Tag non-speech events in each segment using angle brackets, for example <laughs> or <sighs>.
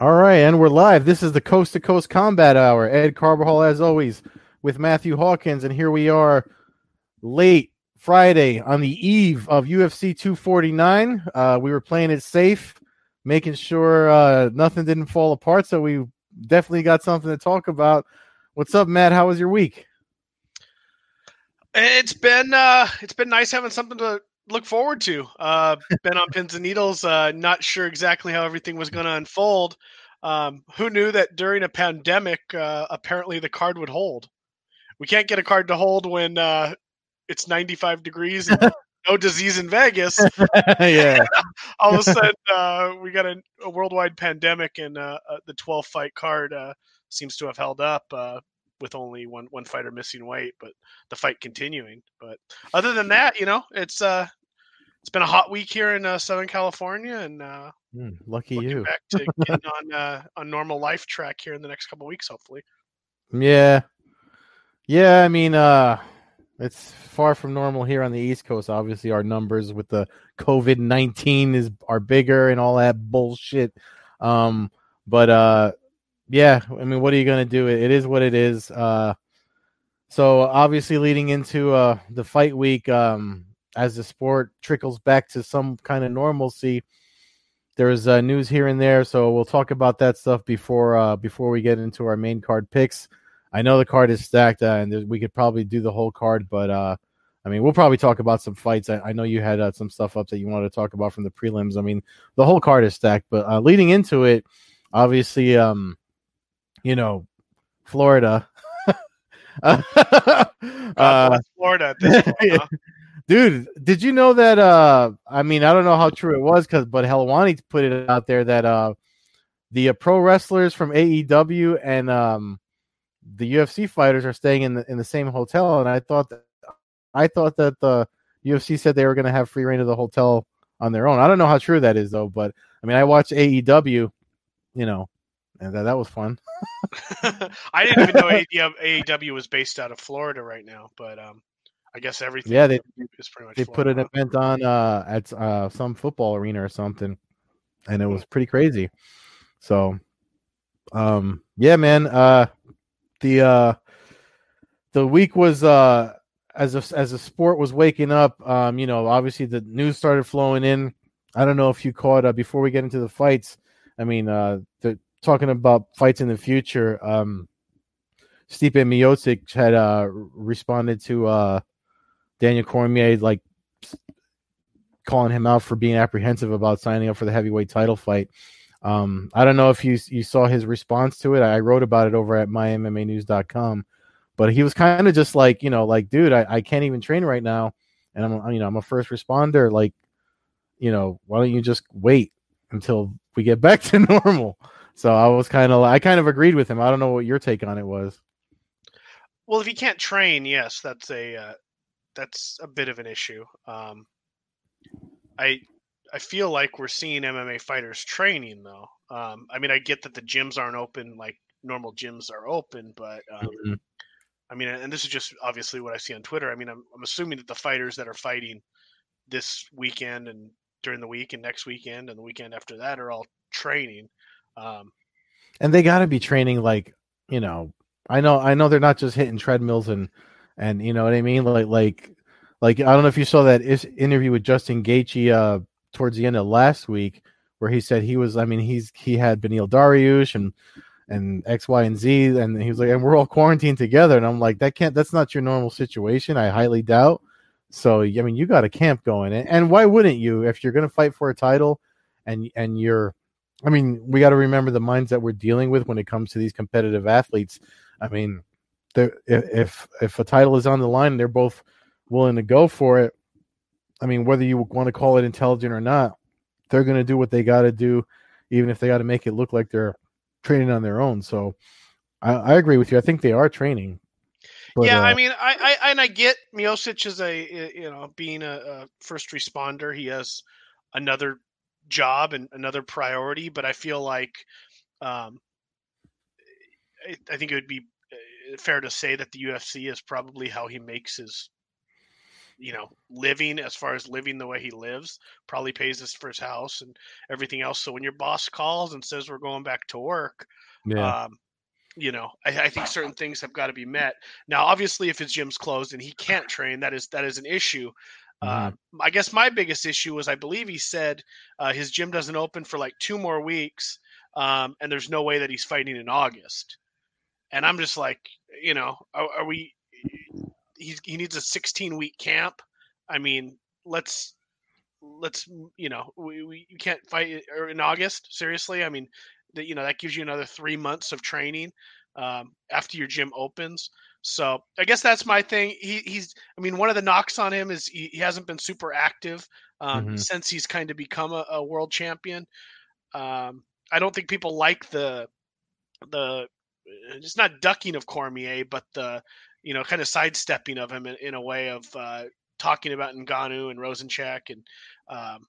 All right, and we're live. This is the Coast to Coast Combat Hour. Ed Carbajal, as always, with Matthew Hawkins, and here we are, late Friday on the eve of UFC 249. Uh, we were playing it safe, making sure uh, nothing didn't fall apart. So we definitely got something to talk about. What's up, Matt? How was your week? It's been uh, it's been nice having something to look forward to. Uh, been on pins and needles. Uh, not sure exactly how everything was going to unfold. Um, who knew that during a pandemic, uh, apparently the card would hold? We can't get a card to hold when uh, it's 95 degrees and no disease in Vegas. <laughs> yeah. <laughs> All of a sudden, uh, we got a, a, worldwide pandemic, and uh, uh, the 12 fight card uh, seems to have held up uh, with only one one fighter missing weight, but the fight continuing. But other than that, you know, it's uh, it's been a hot week here in uh, Southern California, and uh, mm, lucky you. Back to <laughs> getting on uh, on normal life track here in the next couple weeks, hopefully. Yeah, yeah. I mean, uh, it's far from normal here on the East Coast. Obviously, our numbers with the COVID nineteen is are bigger and all that bullshit. Um, but uh, yeah. I mean, what are you gonna do? It, is what it is. Uh, so obviously, leading into uh the fight week, um, as the sport trickles back to some kind of normalcy, there's uh, news here and there. So we'll talk about that stuff before uh before we get into our main card picks. I know the card is stacked, uh, and we could probably do the whole card, but uh, I mean, we'll probably talk about some fights. I, I know you had uh, some stuff up that you wanted to talk about from the prelims. I mean, the whole card is stacked, but uh, leading into it, obviously, um, you know, Florida. <laughs> uh, <laughs> Florida, point, huh? dude. Did you know that? Uh, I mean, I don't know how true it was, because but Helwani put it out there that uh, the uh, pro wrestlers from AEW and um the UFC fighters are staying in the in the same hotel, and I thought that I thought that the UFC said they were going to have free reign of the hotel on their own. I don't know how true that is though, but I mean, I watch AEW, you know, and that, that was fun. <laughs> <laughs> I didn't even know AEW was based out of Florida right now, but um, I guess everything. Yeah, they is pretty much. They Florida. put an event on uh, at uh, some football arena or something, and it was pretty crazy. So, um, yeah, man. Uh, the uh the week was uh as a, as a sport was waking up um you know obviously the news started flowing in i don't know if you caught uh, before we get into the fights i mean uh the talking about fights in the future um Stipe Miocic had uh responded to uh Daniel Cormier like calling him out for being apprehensive about signing up for the heavyweight title fight um, I don't know if you you saw his response to it. I wrote about it over at mymmanews.com, but he was kind of just like, you know, like, dude, I, I can't even train right now, and I'm you know I'm a first responder. Like, you know, why don't you just wait until we get back <laughs> to normal? So I was kind of I kind of agreed with him. I don't know what your take on it was. Well, if you can't train, yes, that's a uh, that's a bit of an issue. Um, I I feel like we're seeing MMA fighters training though. Um, I mean, I get that the gyms aren't open like normal gyms are open, but um, mm-hmm. I mean, and this is just obviously what I see on Twitter. I mean, I'm, I'm assuming that the fighters that are fighting this weekend and during the week and next weekend and the weekend after that are all training. Um, and they got to be training like you know. I know, I know they're not just hitting treadmills and and you know what I mean. Like like like I don't know if you saw that interview with Justin Gaethje uh, towards the end of last week where he said he was I mean he's he had Beneil Dariush and and X, Y, and Z, and he was like, and we're all quarantined together, and I'm like, that can't, that's not your normal situation. I highly doubt. So I mean, you got a camp going, and, and why wouldn't you if you're going to fight for a title, and and you're, I mean, we got to remember the minds that we're dealing with when it comes to these competitive athletes. I mean, if if a title is on the line, they're both willing to go for it. I mean, whether you want to call it intelligent or not, they're going to do what they got to do, even if they got to make it look like they're training on their own. So I, I agree with you. I think they are training. But, yeah, uh, I mean, I, I and I get Miocic is a you know being a, a first responder. He has another job and another priority, but I feel like um, I, I think it would be uh, fair to say that the UFC is probably how he makes his you know, living as far as living the way he lives, probably pays us for his house and everything else. So when your boss calls and says we're going back to work, yeah. um, you know, I, I, think certain things have got to be met. Now, obviously, if his gym's closed and he can't train, that is that is an issue. Uh, mm-hmm. Uh, I guess my biggest issue was I believe he said uh, his gym doesn't open for like two more weeks, um, and there's no way that he's fighting in August. And I'm just like, you know, are, are we? He he needs a 16 week camp. I mean, let's let's you know we, we can't fight in August. Seriously, I mean, that you know that gives you another three months of training um, after your gym opens. So I guess that's my thing. He, he's, I mean, one of the knocks on him is he, he hasn't been super active um, mm-hmm. since he's kind of become a, a world champion. Um, I don't think people like the the it's not ducking of Cormier, but the you know kind of sidestepping of him in, in a way of uh, talking about Ngannou and Rozenstruik and um,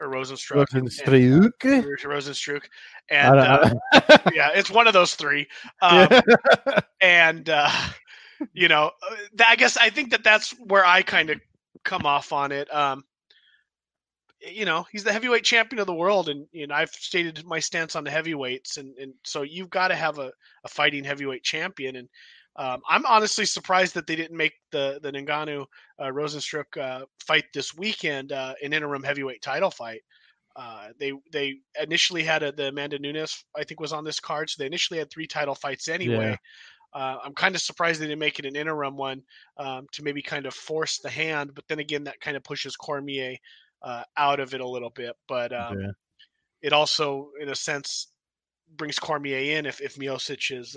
or Rozenstruik. Rozenstruik. And, uh, Rozenstruik. And uh, yeah, it's one of those three. <laughs> Um, and uh, you know, uh, I guess I think that that's where I kind of come off on it. Um, you know, he's the heavyweight champion of the world, and you know, I've stated my stance on the heavyweights, and and so you've got to have a, a fighting heavyweight champion, and um, I'm honestly surprised that they didn't make the the Ngannou uh, Rozenstruik uh, fight this weekend uh, an interim heavyweight title fight. Uh, they they initially had a, the Amanda Nunes I think was on this card, so they initially had three title fights anyway. Yeah. Uh, I'm kind of surprised they didn't make it an interim one um, to maybe kind of force the hand, but then again that kind of pushes Cormier uh, out of it a little bit. But um, yeah. it also, in a sense, brings Cormier in if if Miocic is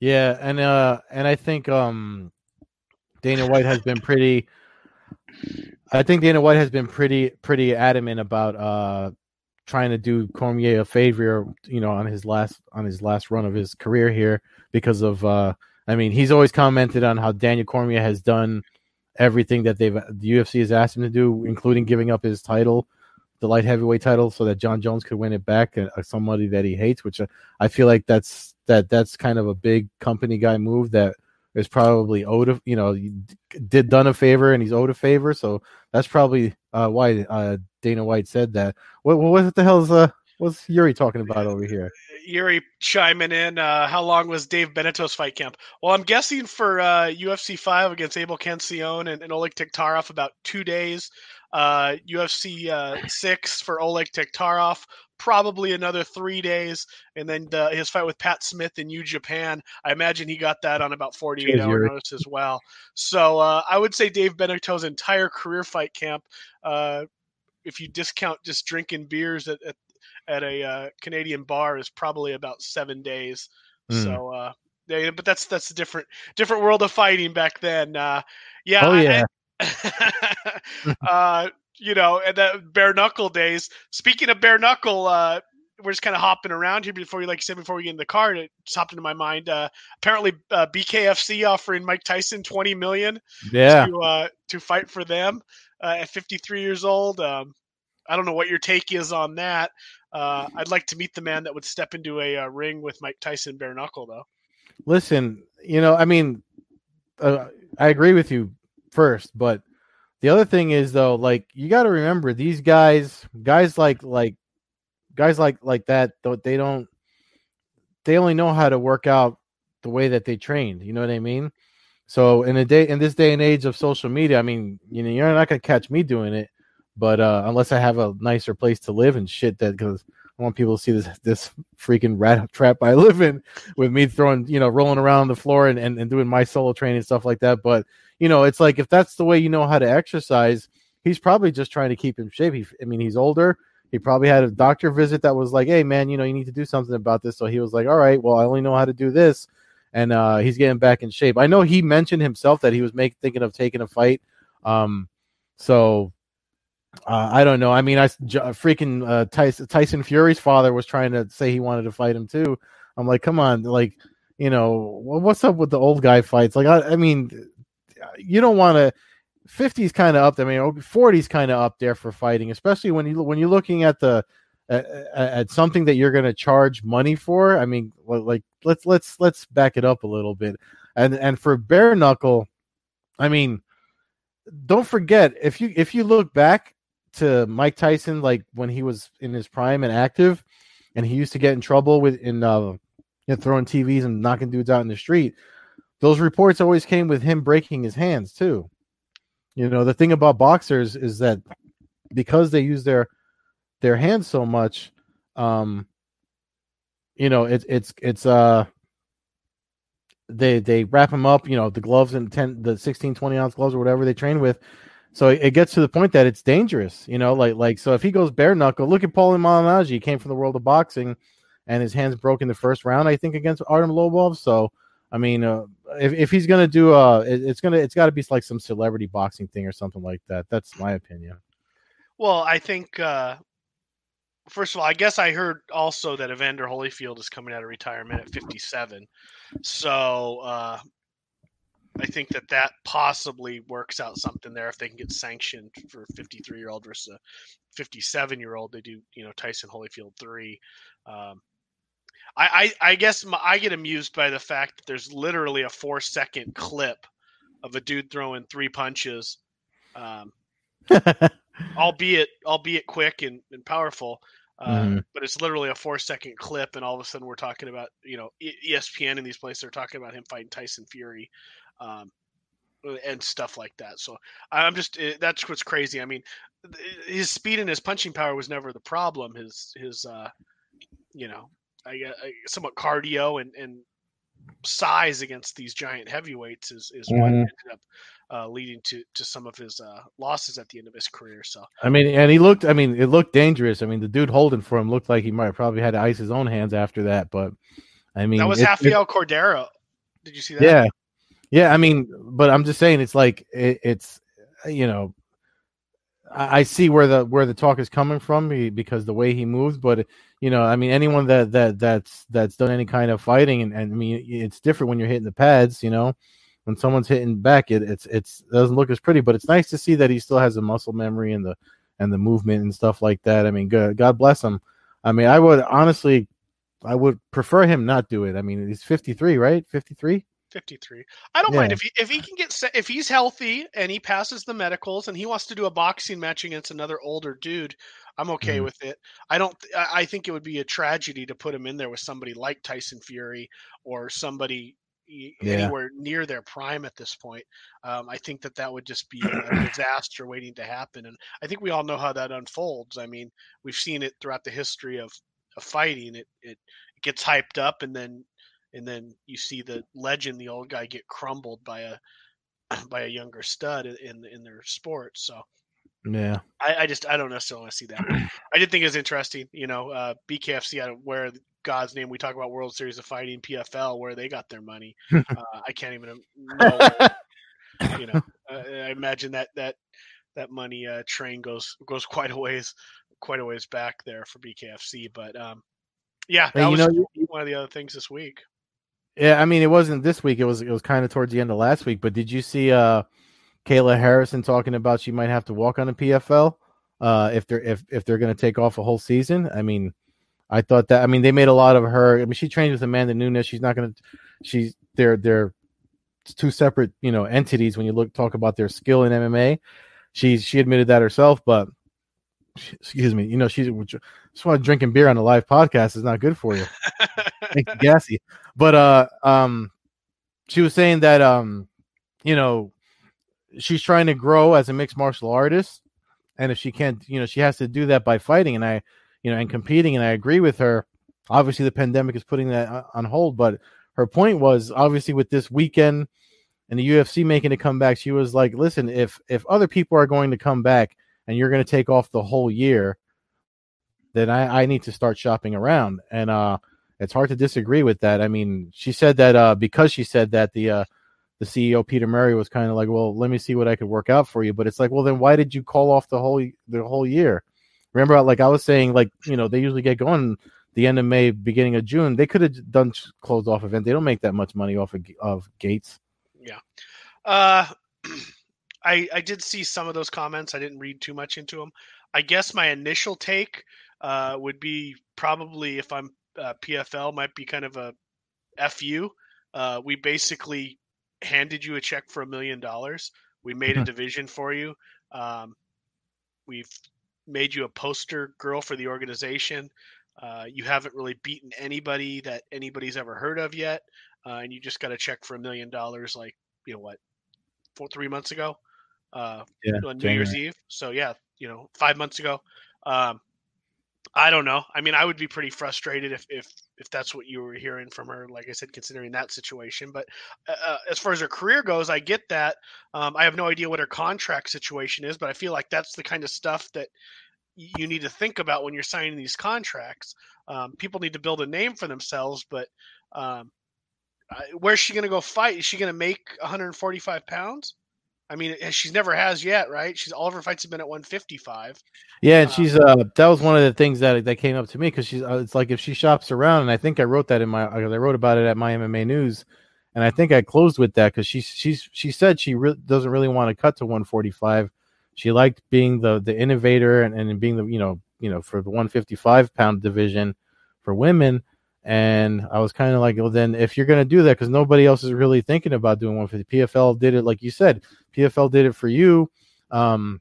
yeah, and uh, and I think um, Dana White has been pretty. I think Dana White has been pretty pretty adamant about uh trying to do Cormier a favor, you know, on his last on his last run of his career here because of uh I mean, he's always commented on how Daniel Cormier has done everything that they've the UFC has asked him to do, including giving up his title, the light heavyweight title, so that Jon Jones could win it back, uh, somebody that he hates. Which uh, I feel like that's that that's kind of a big company guy move that is probably owed a, you know did done a favor and he's owed a favor so that's probably uh, why uh, Dana White said that what what the hell is uh what's Yuri talking about over here Yuri chiming in uh, how long was Dave Beneteau's fight camp well I'm guessing for uh, UFC 5 against Abel Cancion and, and Oleg Taktarov about 2 days uh, UFC uh, 6 for Oleg Taktarov probably another three days, and then the, his fight with Pat Smith in New Japan. I imagine he got that on about 48 hour notice as well. So uh, I would say Dave Beneteau's entire career fight camp, uh, if you discount just drinking beers at at, at a uh, Canadian bar, is probably about seven days. Mm. So. Uh, yeah, but that's that's a different different world of fighting back then. Uh, yeah, oh yeah. I, <laughs> uh, you know, and the bare knuckle days. Speaking of bare knuckle, uh, we're just kind of hopping around here before you, like you said, before we get in the car. It just hopped into my mind. Uh, apparently, uh, BKFC offering Mike Tyson twenty million. Yeah. To, uh, to fight for them uh, at fifty three years old. Um, I don't know what your take is on that. Uh, I'd like to meet the man that would step into a, uh, ring with Mike Tyson bare knuckle, though. Listen, you know, I mean, uh, I agree with you first, but the other thing is though, like you got to remember these guys, guys like like guys like like that, they don't they only know how to work out the way that they trained. You know what I mean? So in a day in this day and age of social media, I mean, you know, you're not gonna catch me doing it, but uh, unless I have a nicer place to live and shit, that because I want people to see this this freaking rat <laughs> trap I live in with me throwing, you know, rolling around on the floor and, and, and doing my solo training and stuff like that. But you know, it's like if that's the way you know how to exercise, he's probably just trying to keep in shape. He, I mean, he's older. He probably had a doctor visit that was like, "Hey, man, you know, you need to do something about this." So he was like, "All right, well, I only know how to do this," and uh, he's getting back in shape. I know he mentioned himself that he was making thinking of taking a fight. Um, so uh, I don't know. I mean, I freaking uh, Tyson, Tyson Fury's father was trying to say he wanted to fight him too. I'm like, come on, like, you know, what's up with the old guy fights? Like, I, I mean, you don't want to. 50's kind of up there. I mean, 40's kind of up there for fighting, especially when you when you're looking at the at, at something that you're going to charge money for. I mean, like let's let's let's back it up a little bit. And and for bare knuckle, I mean, don't forget if you if you look back to Mike Tyson, like when he was in his prime and active, and he used to get in trouble with in uh, you know, throwing TVs and knocking dudes out in the street. Those reports always came with him breaking his hands too. You know, the thing about boxers is that because they use their their hands so much, um, you know, it's it's it's uh they they wrap them up, you know, the gloves and 10 the 16 20 ounce gloves or whatever they train with. So it, gets to the point that it's dangerous, you know, like like so if he goes bare knuckle, look at Paulie Malignaggi, he came from the world of boxing and his hands broke in the first round, I think, against Artem Lobov. So I mean, uh, if if he's gonna do uh, it, it's gonna it's got to be like some celebrity boxing thing or something like that. That's my opinion. Well, I think uh, first of all, I guess I heard also that Evander Holyfield is coming out of retirement at 57. So uh, I think that that possibly works out something there if they can get sanctioned for 53 year old versus a 57 year old. They do, you know, Tyson Holyfield three. Um, I, I, I guess my, I get amused by the fact that there's literally a four second clip of a dude throwing three punches, um, <laughs> albeit albeit quick and, and powerful. Uh, mm-hmm. But it's literally a four second clip, and all of a sudden we're talking about you know ESPN and these places are talking about him fighting Tyson Fury, um, and stuff like that. So I'm just eh, that's what's crazy. I mean, his speed and his punching power was never the problem. His his uh, you know, I, I somewhat cardio and and size against these giant heavyweights is is mm-hmm. what ended up uh, leading to to some of his uh, losses at the end of his career. So I mean, and he looked. I mean, it looked dangerous. I mean, the dude holding for him looked like he might probably had to ice his own hands after that. But I mean, that was it, Rafael it, Cordeiro. Did you see that? Yeah, yeah. I mean, but I'm just saying, it's like it, it's you know, I, I see where the where the talk is coming from because the way he moves, but you know, I mean, anyone that that that's that's done any kind of fighting, and, and I mean, it's different when you're hitting the pads, you know when someone's hitting back, it it's it's it doesn't look as pretty, but it's nice to see that he still has the muscle memory and the and the movement and stuff like that. I mean, good, God bless him. I mean, I would honestly, I would prefer him not do it. I mean, he's 53, right? 53. 53. I don't yeah. mind if he if he can get set, if he's healthy and he passes the medicals and he wants to do a boxing match against another older dude. I'm okay mm. with it. I don't. I think it would be a tragedy to put him in there with somebody like Tyson Fury or somebody yeah. anywhere near their prime at this point. Um, I think that that would just be a disaster waiting to happen. And I think we all know how that unfolds. I mean, we've seen it throughout the history of, of fighting. It, it, it gets hyped up and then and then you see the legend, the old guy, get crumbled by a <clears throat> by a younger stud in in their sport. So yeah, I, I just I don't necessarily want to see that. I did think it was interesting. You know, uh, BKFC out of where God's name we talk about World Series of Fighting PFL where they got their money. <laughs> uh, I can't even know. you know, uh, I imagine that that that money uh, train goes goes quite a ways quite a ways back there for BKFC. But um, yeah, that was know, one of the other things this week. Yeah, I mean, it wasn't this week. It was it was kind of towards the end of last week. But did you see uh, Kayla Harrison talking about she might have to walk on a PFL uh, if they're if if they're going to take off a whole season? I mean, I thought that. I mean, they made a lot of her. I mean, she trained with Amanda Nunes. She's not going to. She's they're they're two separate you know entities when you look talk about their skill in MMA. She she admitted that herself, but excuse me, you know she's just want drinking beer on a live podcast is not good for you. You <laughs> gassy. But uh um she was saying that um you know she's trying to grow as a mixed martial artist and if she can't you know she has to do that by fighting and I you know, and competing. And I agree with her. Obviously, the pandemic is putting that on hold, but her point was obviously with this weekend and the UFC making it come back, she was like, "Listen, if if other people are going to come back and you're going to take off the whole year, then I, I need to start shopping around." And uh, it's hard to disagree with that. I mean, she said that uh, because she said that the uh, the CEO Peter Murray was kind of like, "Well, let me see what I could work out for you," but it's like, well, then why did you call off the whole the whole year? Remember, like I was saying, like you know, they usually get going the end of May, beginning of June. They could have done closed off event. They don't make that much money off of, of gates. Yeah. Uh, <clears throat> I I did see some of those comments. I didn't read too much into them. I guess my initial take uh, would be probably if I'm uh, PFL might be kind of a fu. Uh, we basically handed you a check for a million dollars. We made a division for you. Um, we've made you a poster girl for the organization. Uh, you haven't really beaten anybody that anybody's ever heard of yet, uh, and you just got a check for a million dollars, like you know what, four three months ago, uh, Yeah, on New Year's Eve. So yeah, you know, five months ago. Um, I don't know. I mean, I would be pretty frustrated if if if that's what you were hearing from her. Like I said, considering that situation. But uh, uh, as far as her career goes, I get that. Um, I have no idea what her contract situation is, but I feel like that's the kind of stuff that you need to think about when you're signing these contracts. Um, people need to build a name for themselves, but um, where's she going to go fight? Is she going to make 145 pounds? I mean, she's never has yet, right? She's all of her fights have been at 155. Yeah, and Uh, she's uh that was one of the things that that came up to me because she's uh, it's like if she shops around, and I think I wrote that in my I wrote about it at my MMA news, and I think I closed with that because she she's she said she re- doesn't really want to cut to 145. She liked being the the innovator and, and being the you know you know for the 155 pound division for women. And I was kind of like, well, then if you're going to do that, because nobody else is really thinking about doing 150, PFL did it, like you said, PFL did it for you. Um,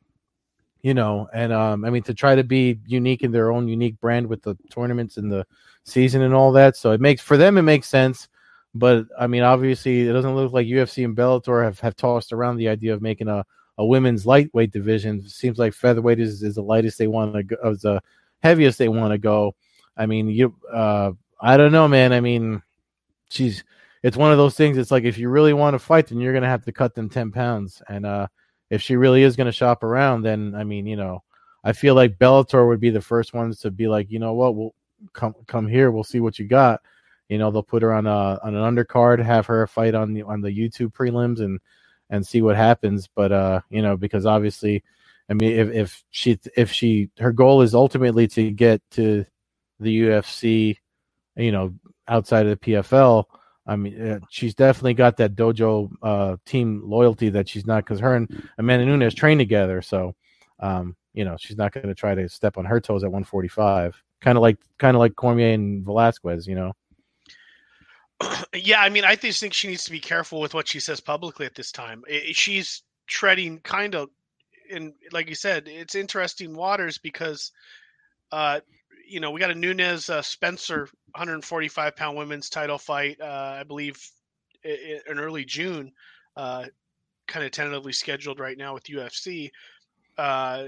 you know, and um, I mean to try to be unique in their own unique brand with the tournaments and the season and all that. So it makes for them it makes sense. But I mean, obviously, it doesn't look like UFC and Bellator have, have tossed around the idea of making a, a women's lightweight division. It seems like featherweight is, is the lightest they want to go, is the heaviest they want to go. I mean, you, uh, I don't know, man. I mean, she's, it's one of those things. It's like if you really want to fight, then you're gonna have to cut them ten pounds. And uh, if she really is gonna shop around, then I mean, you know, I feel like Bellator would be the first ones to be like, you know what, we'll come come here, we'll see what you got. You know, they'll put her on a on an undercard, have her fight on the on the YouTube prelims, and and see what happens. But uh, you know, because obviously, I mean, if if she if she her goal is ultimately to get to the UFC, you know, outside of the PFL. I mean, uh, she's definitely got that dojo uh, team loyalty that she's not because her and Amanda Nunes train together. So, um, you know, she's not going to try to step on her toes at 145. Kind of like, kind of like Cormier and Velasquez. You know. <clears throat> yeah, I mean, I just think she needs to be careful with what she says publicly at this time. I- I- she's treading kind of, in like you said, it's interesting waters because, uh, you know, we got a Nunes uh, Spencer 145 pound women's title fight, uh, I believe, in early June, uh, kind of tentatively scheduled right now with UFC. Uh,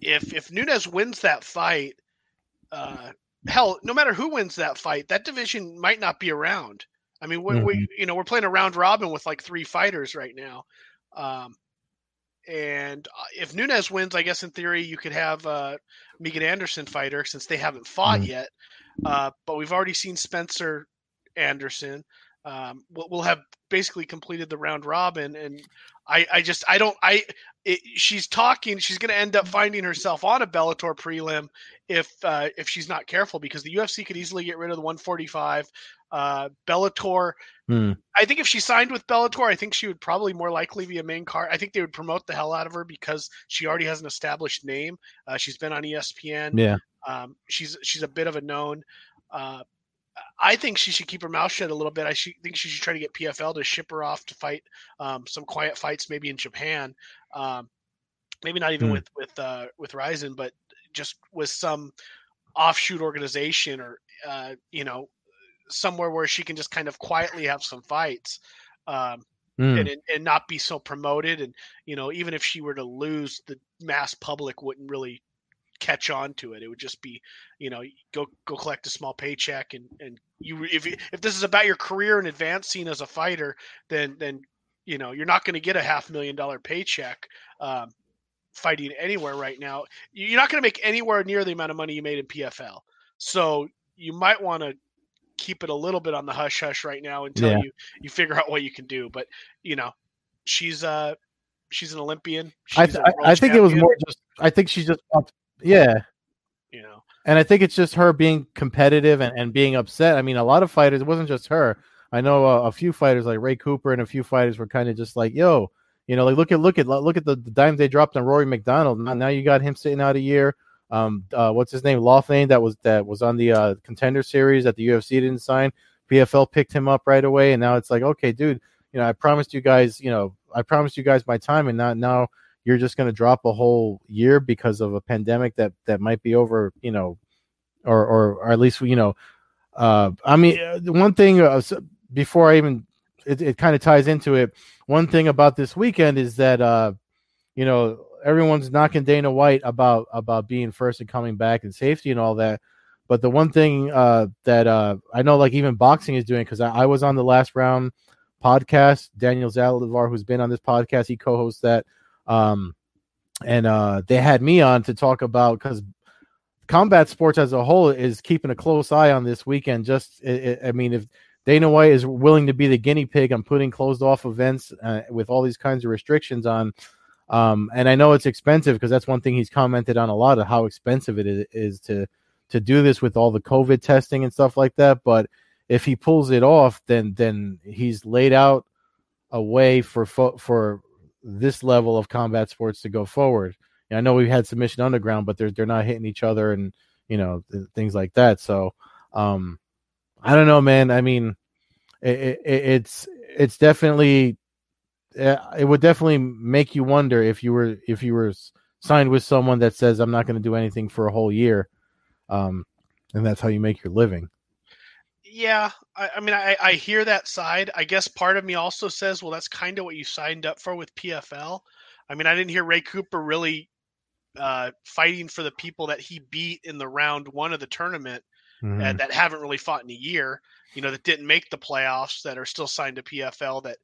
if if Nunes wins that fight, uh, hell, no matter who wins that fight, that division might not be around. I mean, we, we you know we're playing a round robin with like three fighters right now, um, and uh, if Nunes wins, I guess in theory you could have uh, Megan Anderson fighter since they haven't fought Mhm. yet. Uh, but we've already seen Spencer Anderson. Um, we'll, we'll have basically completed the round robin, and I, I just I don't I it, she's talking she's going to end up finding herself on a Bellator prelim if uh, if she's not careful because the UFC could easily get rid of the 145 uh, Bellator Hmm. I think if she signed with Bellator I think she would probably more likely be a main card I think they would promote the hell out of her because she already has an established name uh, she's been on ESPN Yeah. um, she's she's a bit of a known uh, I think she should keep her mouth shut a little bit. I should, think she should try to get PFL to ship her off to fight um, some quiet fights, maybe in Japan. Um, maybe not even Hmm. with with uh, with Rizin, but just with some offshoot organization or uh, you know somewhere where she can just kind of quietly have some fights. Um, Hmm. and, and not be so promoted and you know even if she were to lose the mass public wouldn't really catch on to it it would just be you know go go collect a small paycheck and and you if you- if this is about your career and advancing as a fighter then then you know you're not going to get a half million dollar paycheck um, fighting anywhere right now you're not going to make anywhere near the amount of money you made in pfl so you might want to keep it a little bit on the hush hush right now until Yeah. you you figure out what you can do but you know she's uh she's an olympian I, she's a th- I, I think it was more just. I think she's just. Yeah. you know And I think it's just her being competitive and, and being upset. I mean, a lot of fighters, it wasn't just her. I know a, a few fighters like Ray Cooper and a few fighters were kind of just like, yo, you know, like look at look at look at the, the dimes they dropped on Rory MacDonald. Now, now you got him sitting out a year. Um, uh, what's his name? Lawthane that was that was on the uh, contender series that the UFC didn't sign. PFL picked him up right away, and now it's like, okay, dude, you know, I promised you guys, you know, I promised you guys my time, and now now you're just going to drop a whole year because of a pandemic that that might be over, you know, or or, or at least you know, uh, I mean, uh, one thing uh, before I even it, it kind of ties into it. One thing about this weekend is that uh, you know everyone's knocking Dana White about about being first and coming back and safety and all that. But the one thing uh, that uh, I know, like even boxing is doing, because I, I, was on the last round podcast. Daniel Zalavar, who's been on this podcast, he co-hosts that, um, and uh, they had me on to talk about because combat sports as a whole is keeping a close eye on this weekend. Just, it, I mean, if Dana White is willing to be the guinea pig on putting closed off events uh, with all these kinds of restrictions on. Um, and I know it's expensive because that's one thing he's commented on a lot of how expensive it is to to do this with all the COVID testing and stuff like that. But if he pulls it off, then then he's laid out a way for for this level of combat sports to go forward. And I know we've had submission underground, but they're they're not hitting each other and you know th- things like that. So um, I don't know, man. I mean, it, it, it's it's definitely it would definitely make you wonder if you were if you were signed with someone that says I'm not going to do anything for a whole year, um, and that's how you make your living. Yeah, I, I mean, I, I hear that side. I guess part of me also says, well, that's kind of what you signed up for with PFL. I mean, I didn't hear Ray Cooper really uh, fighting for the people that he beat in the round one of the tournament mm-hmm. and that haven't really fought in a year, you know, that didn't make the playoffs, that are still signed to PFL, that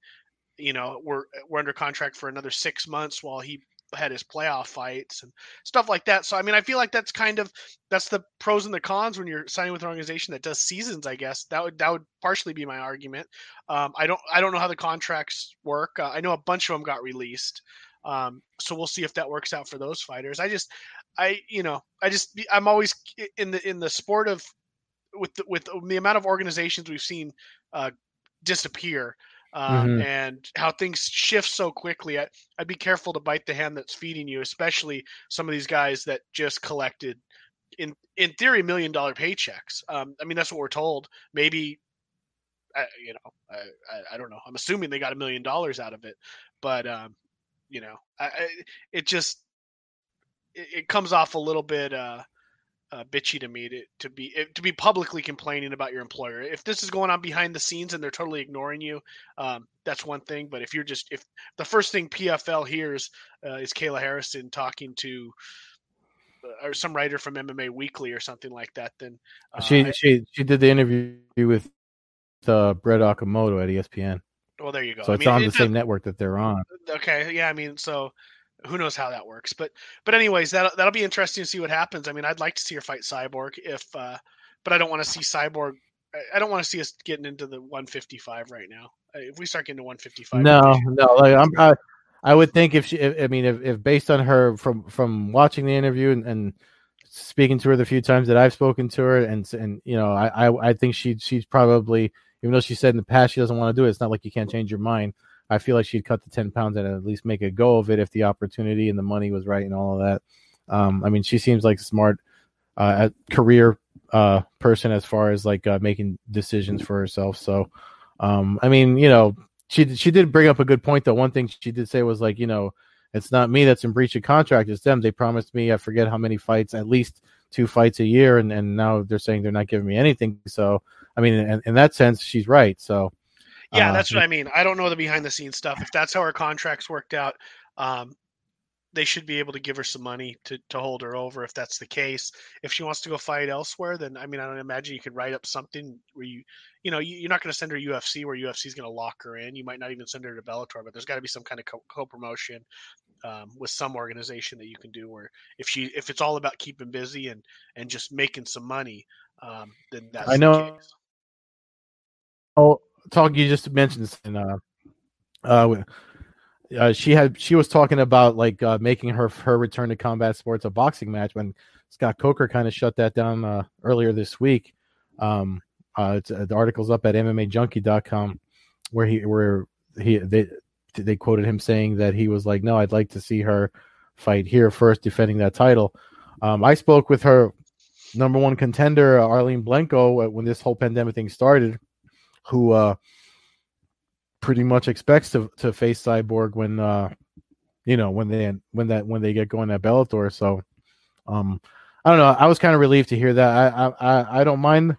you know were were under contract for another six months while he had his playoff fights and stuff like that. So I mean, I feel like that's kind of that's the pros and the cons when you're signing with an organization that does seasons. I guess that would that would partially be my argument. Um, I don't I don't know how the contracts work. Uh, I know a bunch of them got released, um, so we'll see if that works out for those fighters. I just I you know I just I'm always in the in the sport of with the, with the amount of organizations we've seen uh, disappear um, mm-hmm. and how things shift so quickly. I, would be careful to bite the hand that's feeding you, especially some of these guys that just collected, in in theory, million dollar paychecks. Um, I mean, that's what we're told. Maybe, uh, you know, I, I, I, don't know. I'm assuming they got a million dollars out of it, but um, you know, I, it just it, it, comes off a little bit. Uh, uh, bitchy to me to, to be to be publicly complaining about your employer. If this is going on behind the scenes and they're totally ignoring you, um, that's one thing. But if you're just if the first thing PFL hears uh, is Kayla Harrison talking to uh, or some writer from MMA Weekly or something like that, then uh, she she she did the interview with uh, Brett Okamoto at ESPN. Well, there you go. So it's I mean, on the same network that they're on. Okay, yeah. I mean, so who knows how that works. But but anyways, that that'll be interesting to see what happens. I mean, I'd like to see her fight Cyborg if, uh, but I don't want to see Cyborg. I don't want to see us getting into the 155 right now. If we start getting to 155, no, no, like I'm. I, I would think if she, if, I mean, if, if based on her from from watching the interview and, and speaking to her the few times that I've spoken to her, and and you know, I I, I think she she's probably even though she said in the past she doesn't want to do it, it's not like you can't change your mind. I feel like she'd cut the 10 pounds and at least make a go of it if the opportunity and the money was right and all of that. Um, I mean, she seems like a smart uh, career uh, person as far as like uh, making decisions for herself. So, um, I mean, you know, she she did bring up a good point though. One thing she did say was like, you know, it's not me that's in breach of contract; it's them. They promised me I forget how many fights, at least two fights a year, and and now they're saying they're not giving me anything. So, I mean, in, in that sense, she's right. So, yeah, uh, that's what I mean. I don't know the behind the scenes stuff. If that's how her contracts worked out, um, they should be able to give her some money to, to hold her over if that's the case. If she wants to go fight elsewhere, then I mean, I don't imagine you could write up something where you, you know, you, are not going to send her UFC where UFC is going to lock her in. You might not even send her to Bellator, but there's got to be some kind of co promotion um, with some organization that you can do where if she if it's all about keeping busy and and just making some money, um, then that's I know. Oh, talk you just mentioned in uh, uh, uh, she had she was talking about like uh, making her her return to combat sports a boxing match when Scott Coker kind of shut that down uh, earlier this week. Um, uh, it's, uh, the article's up at MMAJunkie.com where he where he they they quoted him saying that he was like, no, I'd like to see her fight here first, defending that title. Um, I spoke with her number one contender Arlene Blencowe when this whole pandemic thing started who uh, pretty much expects to to face Cyborg when uh you know when they when that when they get going at Bellator. So um I don't know. I was kind of relieved to hear that. I I I don't mind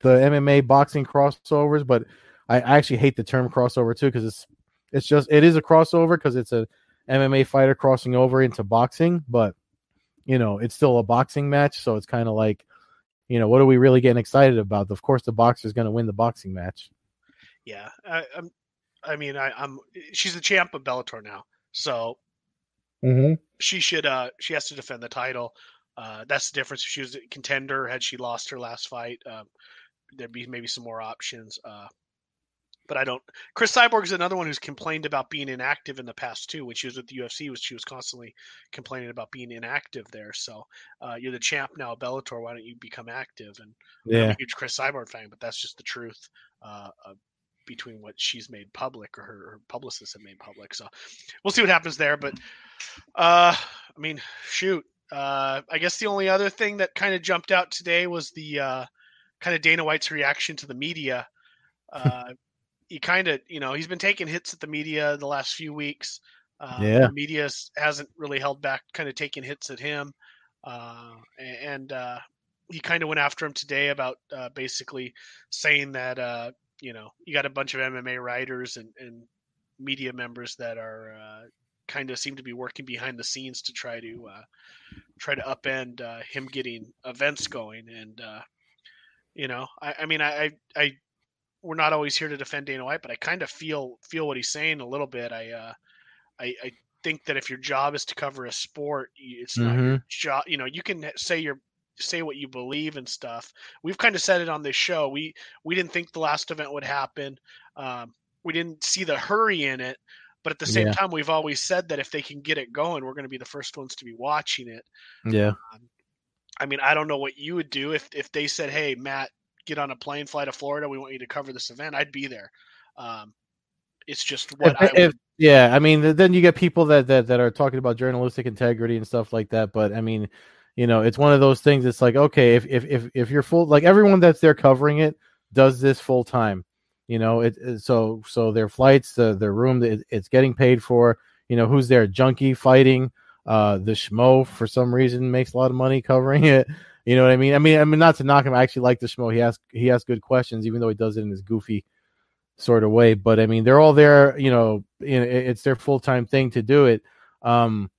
the MMA boxing crossovers, but I actually hate the term crossover too because it's it's just it is a crossover because it's a MMA fighter crossing over into boxing, but you know it's still a boxing match, so it's kind of like you know what are we really getting excited about? Of course, the boxer is going to win the boxing match. Yeah, I, I'm. I mean, I, I'm. She's the champ of Bellator now, so mm-hmm. she should. uh She has to defend the title. Uh, that's the difference. If she was a contender, had she lost her last fight, um, there'd be maybe some more options. Uh, but I don't. Cris Cyborg is another one who's complained about being inactive in the past too. When she was with the UFC, was she was constantly complaining about being inactive there. So uh, you're the champ now, Bellator. Why don't you become active? And yeah, I'm a huge Cris Cyborg fan, but that's just the truth. Uh, uh, between what she's made public or her, her publicists have made public. So we'll see what happens there. But uh, I mean, shoot. Uh, I guess the only other thing that kind of jumped out today was the uh, kind of Dana White's reaction to the media. <laughs> He kind of, you know, he's been taking hits at the media the last few weeks. Uh, yeah, the media hasn't really held back, kind of taking hits at him, uh, and uh, he kind of went after him today about uh, basically saying that uh, you know you got a bunch of MMA writers and, and media members that are uh, kind of seem to be working behind the scenes to try to try to upend him getting events going, and you know, I, I mean, I, I we're not always here to defend Dana White, but I kind of feel feel what he's saying a little bit. I uh, I, I think that if your job is to cover a sport, it's mm-hmm. not your mm-hmm. job. You know, you can say your say what you believe and stuff. We've kind of said it on this show. We we didn't think the last event would happen. Um, we didn't see the hurry in it, but at the same yeah. time, we've always said that if they can get it going, we're going to be the first ones to be watching it. Yeah. Um, I mean, I don't know what you would do if if they said, "Hey, Matt, get on a plane, fly to Florida. We want you to cover this event. I'd be there. Um, it's just what if, I if, yeah, I mean, then you get people that, that that are talking about journalistic integrity and stuff like that. But I mean, you know, it's one of those things. It's like, okay, if if if, if you're full, like everyone that's there covering it does this full time. You know, it, it so so their flights, the their room, it, it's getting paid for. You know, who's there? Junkie fighting. Uh, the schmo for some reason makes a lot of money covering it. You know what I mean? I mean, I mean, not to knock him. I actually like the schmo. He asks he asks good questions, even though he does it in his goofy sort of way. But I mean, they're all there. You know, it's their full time thing to do it. Um,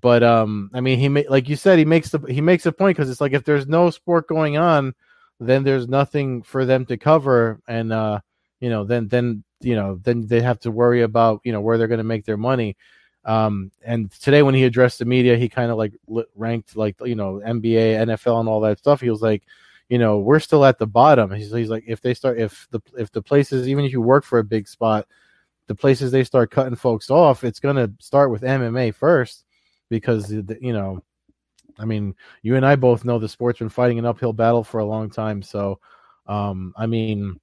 but um, I mean, he ma- like you said, he makes the he makes a point because it's like if there's no sport going on, then there's nothing for them to cover, and uh, you know, then then you know, then they have to worry about you know where they're going to make their money. Um, and today when he addressed the media, he kind of like ranked like you know NBA, NFL, and all that stuff. He was like, you know, we're still at the bottom. He's, he's like, if they start, if the if the places, even if you work for a big spot, the places they start cutting folks off, it's gonna start with MMA first because you know, I mean, you and I both know the sport's been fighting an uphill battle for a long time. So, um, I mean,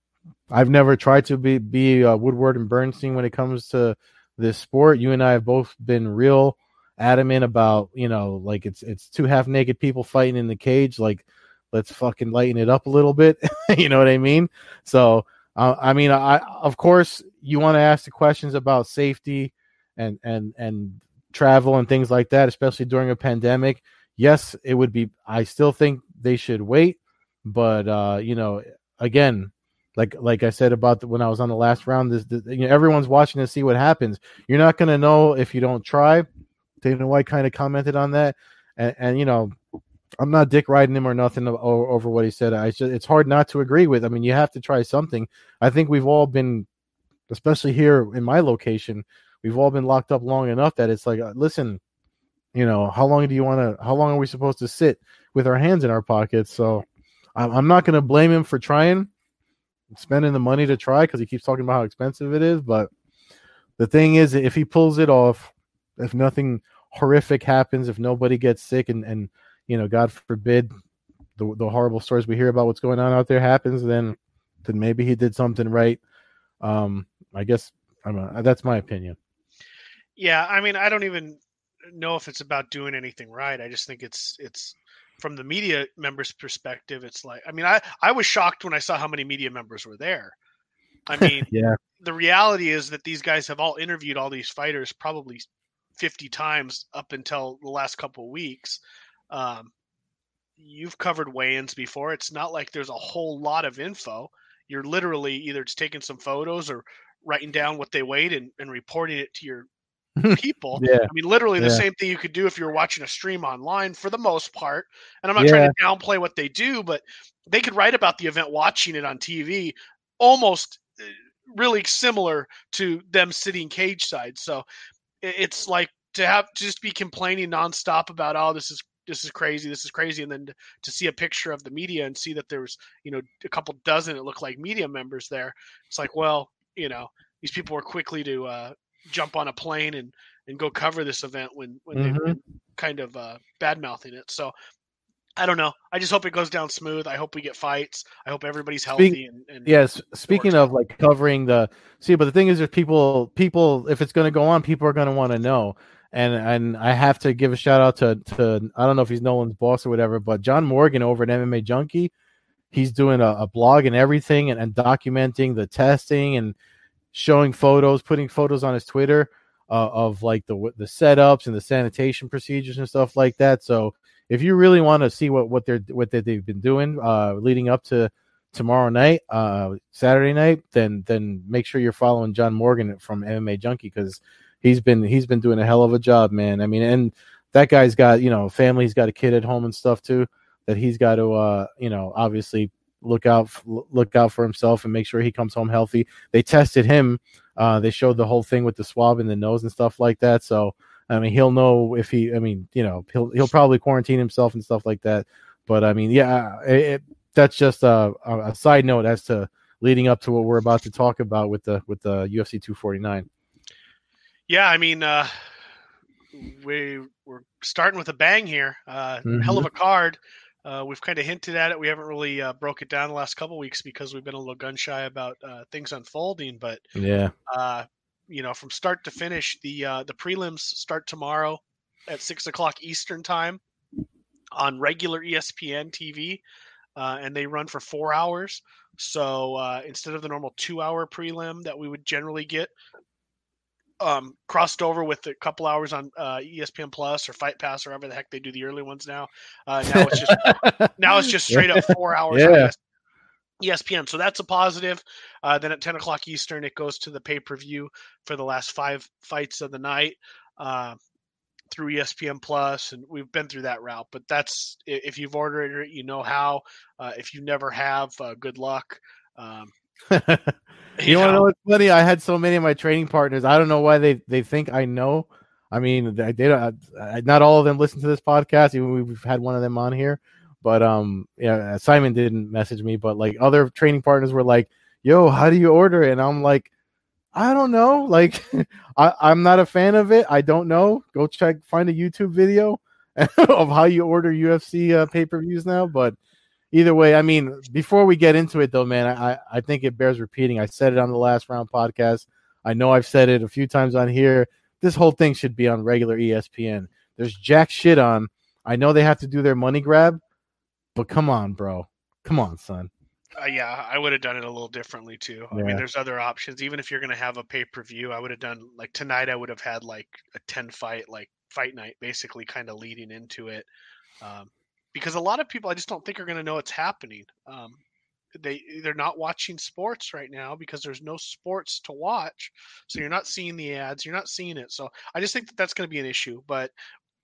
I've never tried to be be uh, Woodward and Bernstein when it comes to this sport. You and I have both been real adamant about, you know, like it's it's two half naked people fighting in the cage. Like, let's fucking lighten it up a little bit. <laughs> you know what I mean? So, uh, I mean, I of course you want to ask the questions about safety and and and travel and things like that, especially during a pandemic. Yes, it would be. I still think they should wait, but uh, you know, again, like like I said about the, when I was on the last round. This, this, you know everyone's watching to see what happens. You're not going to know if you don't try. Dana White kind of commented on that, and, and you know I'm not dick riding him or nothing over, what he said. I just, it's hard not to agree with. I mean, you have to try something. I think we've all been, especially here in my location, we've all been locked up long enough that it's like, uh, listen, you know, how long do you want to? How long are we supposed to sit with our hands in our pockets? So I'm not going to blame him for trying spending the money to try because he keeps talking about how expensive it is. But the thing is, if he pulls it off, if nothing horrific happens, if nobody gets sick, and and you know, God forbid, the the horrible stories we hear about what's going on out there happens, then then maybe he did something right. Um, I guess I'm a, that's my opinion. Yeah, I mean, I don't even know if it's about doing anything right. I just think it's it's from the media members' perspective, it's like I mean, I I was shocked when I saw how many media members were there. I <laughs> mean, yeah. the reality is that these guys have all interviewed all these fighters probably 50 times up until the last couple of weeks. Um, you've covered weigh-ins before. It's not like there's a whole lot of info. You're literally either just taking some photos or writing down what they weighed and, and reporting it to your people. Yeah. I mean, literally the Yeah. same thing you could do if you're watching a stream online for the most part. And I'm not Yeah. trying to downplay what they do, but they could write about the event watching it on TV almost uh, really similar to them sitting cage side. So it's like to have to just be complaining nonstop about oh this is this is crazy this is crazy and then to, to see a picture of the media and see that there was you know a couple dozen it looked like media members there it's like well you know these people were quickly to uh, jump on a plane and and go cover this event when when they've Mhm. been kind of uh, bad mouthing it so I don't know. I just hope it goes down smooth. I hope we get fights. I hope everybody's healthy. and, and Yes. Speaking of like covering the see, but the thing is, if people, people. If it's going to go on, people are going to want to know. And and I have to give a shout out to to I don't know if he's Nolan's boss or whatever, but John Morgan over at MMA Junkie, he's doing a, a blog and everything, and, and documenting the testing and showing photos, putting photos on his Twitter uh, of like the the setups and the sanitation procedures and stuff like that. So if you really want to see what what they're what they, they've been doing uh, leading up to tomorrow night, uh, Saturday night, then then make sure you're following John Morgan from MMA Junkie because he's been he's been doing a hell of a job, man. I mean, and that guy's got you know family, he's got a kid at home and stuff too that he's got to uh, you know obviously look out look out for himself and make sure he comes home healthy. They tested him. Uh, they showed the whole thing with the swab in the nose and stuff like that. So I mean, he'll know if he. I mean, you know, he'll he'll probably quarantine himself and stuff like that. But I mean, yeah, it, it, that's just a, a side note as to leading up to what we're about to talk about with the with the UFC 249. Yeah, I mean, uh, we we're starting with a bang here. Uh, Hell of a card. Uh, we've kind of hinted at it. We haven't really uh, broke it down the last couple weeks because we've been a little gun shy about uh, things unfolding. But Yeah, uh, you know, from start to finish, the uh, the prelims start tomorrow at six o'clock Eastern time on regular ESPN TV, uh, and they run for four hours. So uh, instead of the normal two-hour prelim that we would generally get, um, crossed over with a couple hours on uh, ESPN Plus or Fight Pass or whatever the heck they do the early ones now. Uh, now it's just <laughs> now it's just straight up four hours. on Yeah. ES- ESPN. So that's a positive. Uh, then at 10 o'clock Eastern, it goes to the pay per view for the last five fights of the night uh, through ESPN Plus, and we've been through that route. But that's if you've ordered it, you know how. Uh, if you never have, uh, good luck. Um, <laughs> you want to know what's funny? I had so many of my training partners. I don't know why they they think I know. I mean, they, they don't. uh, Not all of them listen to this podcast. Even we've had one of them on here, but um, yeah, Simon didn't message me, but like other training partners were like, "Yo, how do you order it?" And I'm like, I don't know. <laughs> Like, I, I'm not a fan of it. I don't know. Go check, find a YouTube video <laughs> of how you order UFC uh, pay per views now. But either way, I mean, before we get into it, though, man, I, I think it bears repeating. I said it on the last round podcast. I know I've said it a few times on here. This whole thing should be on regular ESPN. There's jack shit on. I know they have to do their money grab, but come on, bro. Come on, son. Uh, yeah, I would have done it a little differently too. I mean, there's other options. Even if you're going to have a pay per view, I would have done like tonight. I would have had like a ten fight, like fight night, basically, kind of leading into it. Um, because a lot of people, I just don't think are going to know what's happening. Um, they they're not watching sports right now because there's no sports to watch. So you're not seeing the ads, you're not seeing it. So I just think that that's going to be an issue. But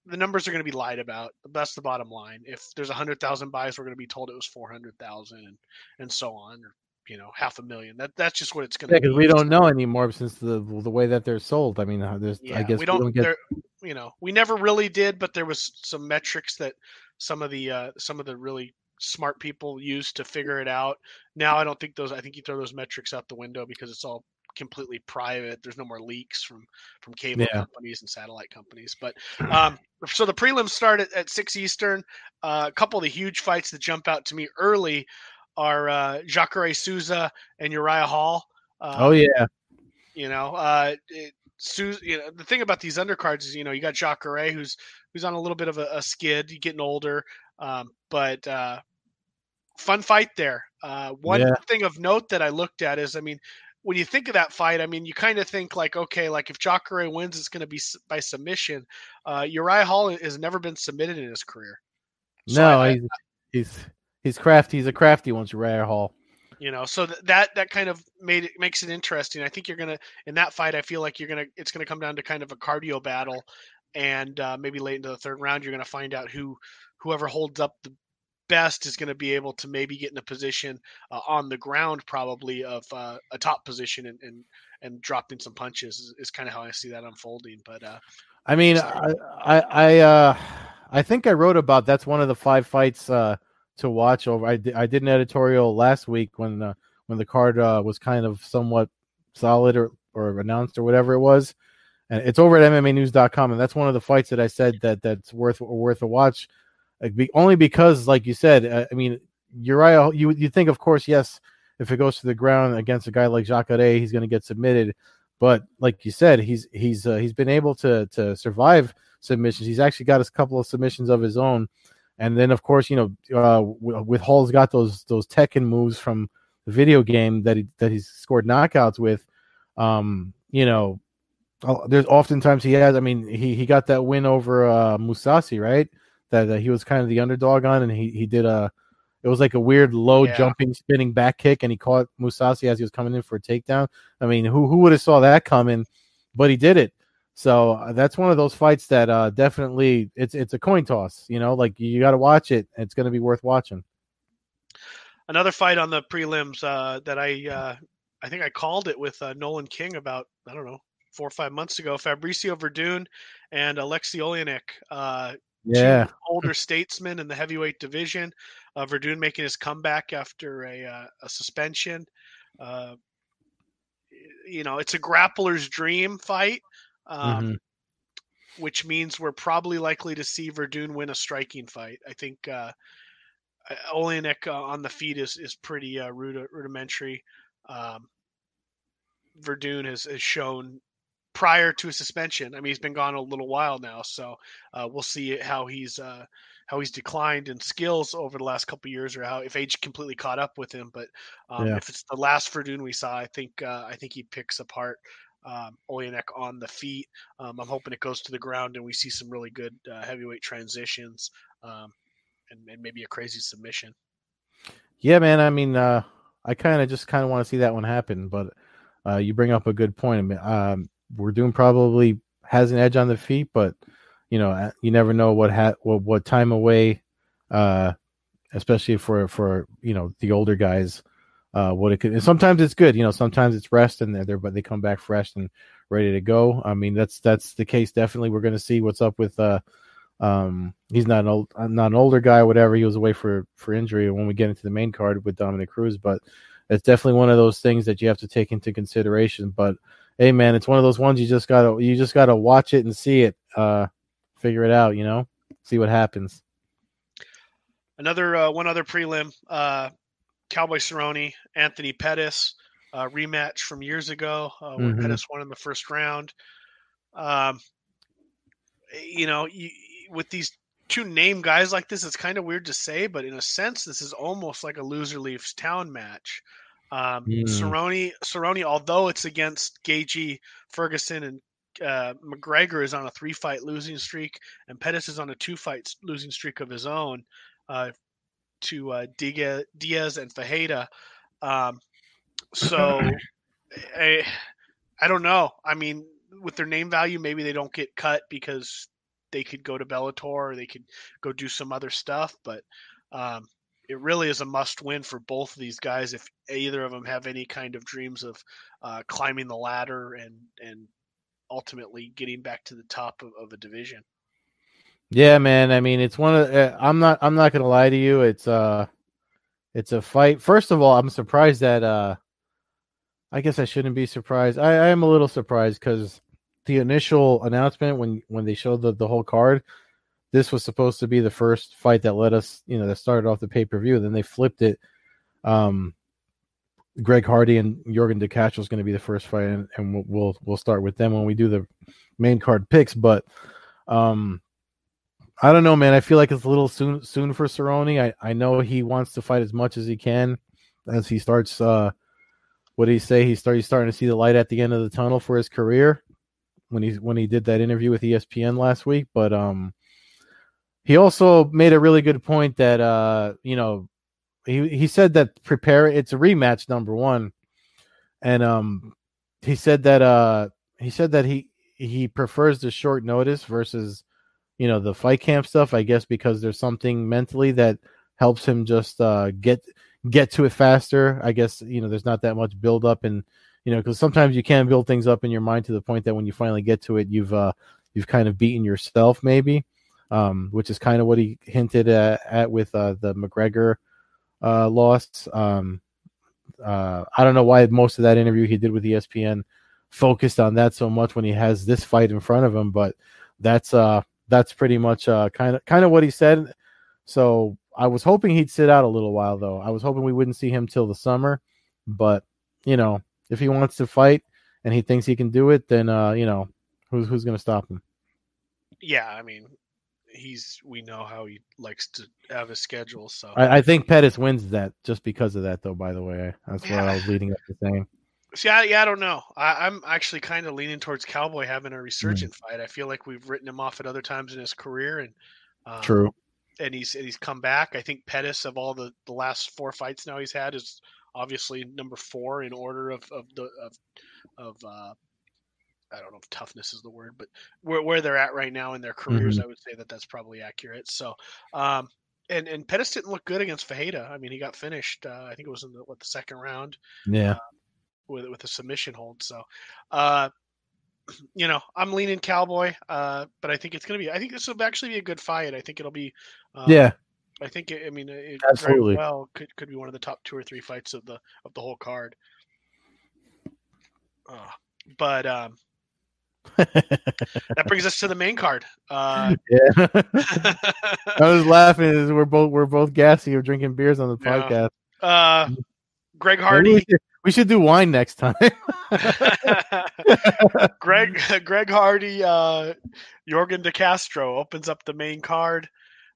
the numbers are going to be lied about. That's the bottom line. If there's a hundred thousand buys, we're going to be told it was four hundred thousand, and and so on, or you know, half a million. That that's just what it's going to Yeah, be. because we don't know anymore since the the way that they're sold. I mean, uh, there's Yeah, I guess we don't. get. you know, we never really did, but there was some metrics that some of the uh, some of the really smart people used to figure it out. Now I don't think those. I think you throw those metrics out the window because it's all completely private. There's no more leaks from from cable Yeah. companies and satellite companies. But <clears throat> um, so the prelims start at, at six Eastern. Uh, a couple of the huge fights that jump out to me early are uh, Jacare Souza and Uriah Hall. Uh, oh yeah, you know, uh, it, Su- you know, the thing about these undercards is, you know, you got Jacare who's who's on a little bit of a, a skid, you getting older, um, but uh, fun fight there. Uh, one Yeah. thing of note that I looked at is, I mean, when you think of that fight, I mean, you kind of think like, okay, like if Jacare wins, it's going to be by submission. Uh, Uriah Hall has never been submitted in his career. So no, I, he's, he's he's crafty. He's a crafty one, Uriah Hall. You know, so th- that that kind of made it makes it interesting. I think you're gonna in that fight. I feel like you're gonna it's gonna come down to kind of a cardio battle, and uh, maybe late into the third round, you're gonna find out who whoever holds up the best is going to be able to maybe get in a position uh, on the ground, probably of uh, a top position and, and and dropping some punches is, is kind of how I see that unfolding. But uh, I mean, I I I, uh, I think I wrote about that's one of the five fights uh, to watch over. I did, I did an editorial last week when uh, when the card uh, was kind of somewhat solid or or announced or whatever it was. And it's over at MMAnews.com, and that's one of the fights that I said that that's worth worth a watch like be, only because, like you said, uh, I mean, Uriah, you you think, of course, yes, if it goes to the ground against a guy like Jacare, he's going to get submitted. But like you said, he's he's uh, he's been able to to survive submissions. He's actually got a couple of submissions of his own, and then of course, you know, uh, with Hall's got those those Tekken moves from the video game that he that he's scored knockouts with. Um, you know, there's oftentimes he has. I mean, he he got that win over uh, Mousasi, right? that uh, he was kind of the underdog on, and he he did a it was like a weird low yeah. jumping spinning back kick, and he caught Mousasi as he was coming in for a takedown. I mean, who who would have saw that coming? But he did it. So uh, that's one of those fights that uh, definitely it's it's a coin toss. You know, like you got to watch it. It's going to be worth watching. Another fight on the prelims uh, that I uh, I think I called it with uh, Nolan King about I don't know four or five months ago. Fabricio Werdum and Alexei Oleinik yeah. <laughs> older statesmen in the heavyweight division. Uh, Werdum making his comeback after a, uh, a suspension. Uh, you know, it's a grappler's dream fight, um, mm-hmm. which means we're probably likely to see Werdum win a striking fight. I think uh, Oleinik uh, on the feet is is pretty uh, rudimentary. Um, Werdum has, has shown prior to a suspension. I mean, he's been gone a little while now, so uh, we'll see how he's uh, how he's declined in skills over the last couple years, or how if age completely caught up with him. But um, yeah. if it's the last Werdum we saw, I think uh, I think he picks apart um, Oleinik on the feet. Um, I'm hoping it goes to the ground and we see some really good uh, heavyweight transitions um, and, and, maybe a crazy submission. Yeah, man. I mean, uh, I kind of just kind of want to see that one happen, but. Uh, you bring up a good point. Um, doing probably has an edge on the feet, but you know uh, you never know what ha- what, what time away, uh, especially for for you know the older guys. Uh, what it could. And sometimes it's good, you know. Sometimes it's rest and they're there, but they come back fresh and ready to go. I mean, that's that's the case. Definitely, we're going to see what's up with. Uh, um, he's not an old, not an older guy, whatever. He was away for for injury when we get into the main card with Dominick Cruz, but it's definitely one of those things that you have to take into consideration. But hey man, it's one of those ones you just gotta you just gotta watch it and see it, uh, figure it out, you know, see what happens. Another uh, one other prelim, uh, Cowboy Cerrone, Anthony Pettis, uh, rematch from years ago uh, when mm-hmm. Pettis won in the first round. Um, you know, you, with these two name guys like this, it's kind of weird to say, but in a sense, this is almost like a loser leaves town match. Um, mm. Cerrone, Cerrone, although it's against Gaethje, Ferguson, and uh, McGregor is on a three fight losing streak, and Pettis is on a two fight losing streak of his own uh, to uh, Diaz and Fajeda. Um, <laughs> so I, I don't know. I mean, with their name value, maybe they don't get cut because they could go to Bellator or they could go do some other stuff. But um, it really is a must win for both of these guys if either of them have any kind of dreams of uh, climbing the ladder and and ultimately getting back to the top of, of a division. Yeah, man. I mean, it's one of. Uh, I'm not. I'm not gonna lie to you. It's uh, it's a fight. First of all, I'm surprised that uh, I guess I shouldn't be surprised. I, I am a little surprised because the initial announcement when when they showed the the whole card, this was supposed to be the first fight that let us, you know, that started off the pay per view. Then they flipped it. Um, Greg Hardy and Yorgan De is going to be the first fight, and, and we'll, we'll start with them when we do the main card picks. But um, I don't know, man. I feel like it's a little soon soon for Cerrone. I I know he wants to fight as much as he can as he starts uh what did he say? He started starting to see the light at the end of the tunnel for his career when he when he did that interview with ESPN last week. But um, he also made a really good point that uh, you know, he he said that prepare it's a rematch number one, and um, he said that uh, he said that he he prefers the short notice versus you know the fight camp stuff. I guess because there's something mentally that helps him just uh, get get to it faster. I guess you know there's not that much build up and you know because sometimes you can build things up in your mind to the point that when you finally get to it, you've uh, you've kind of beaten yourself maybe um, which is kind of what he hinted at, at with uh, the McGregor uh, loss. Um, uh, I don't know why most of that interview he did with ESPN focused on that so much when he has this fight in front of him, but that's uh that's pretty much uh kind of kind of what he said. So I was hoping he'd sit out a little while though. I was hoping we wouldn't see him till the summer, but you know, if he wants to fight and he thinks he can do it, then uh, you know, who's who's going to stop him? Yeah, I mean, he's we know how he likes to have a schedule. So I, I think Pettis wins that just because of that, though. By the way, that's yeah. what I was leading up to saying. See, I, yeah, I don't know. I, am actually kind of leaning towards Cowboy having a resurgent mm. fight. I feel like we've written him off at other times in his career, and um, true. And he's and he's come back. I think Pettis of all the the last four fights now he's had is obviously number four in order of of the of of uh, I don't know if toughness is the word, but where, where they're at right now in their careers, mm-hmm. I would say that that's probably accurate. So, um, and and Pettis didn't look good against Fajita. I mean, he got finished. Uh, I think it was in the what the second round. Yeah. Uh, with with a submission hold. So, uh, <clears throat> you know, I'm leaning Cowboy, uh, but I think it's gonna be. I think this will actually be a good fight. I think it'll be. Um, yeah. I think it, I mean it absolutely well could could be one of the top two or three fights of the of the whole card. Uh, but um, that brings us to the main card. Uh, <laughs> yeah, <laughs> I was laughing. We're both we're both gassy. We're drinking beers on the podcast. Yeah. Uh, Greg Hardy. We should, we should, do wine next time. <laughs> <laughs> Greg <laughs> Greg Hardy, uh, Yorgan De Castro opens up the main card.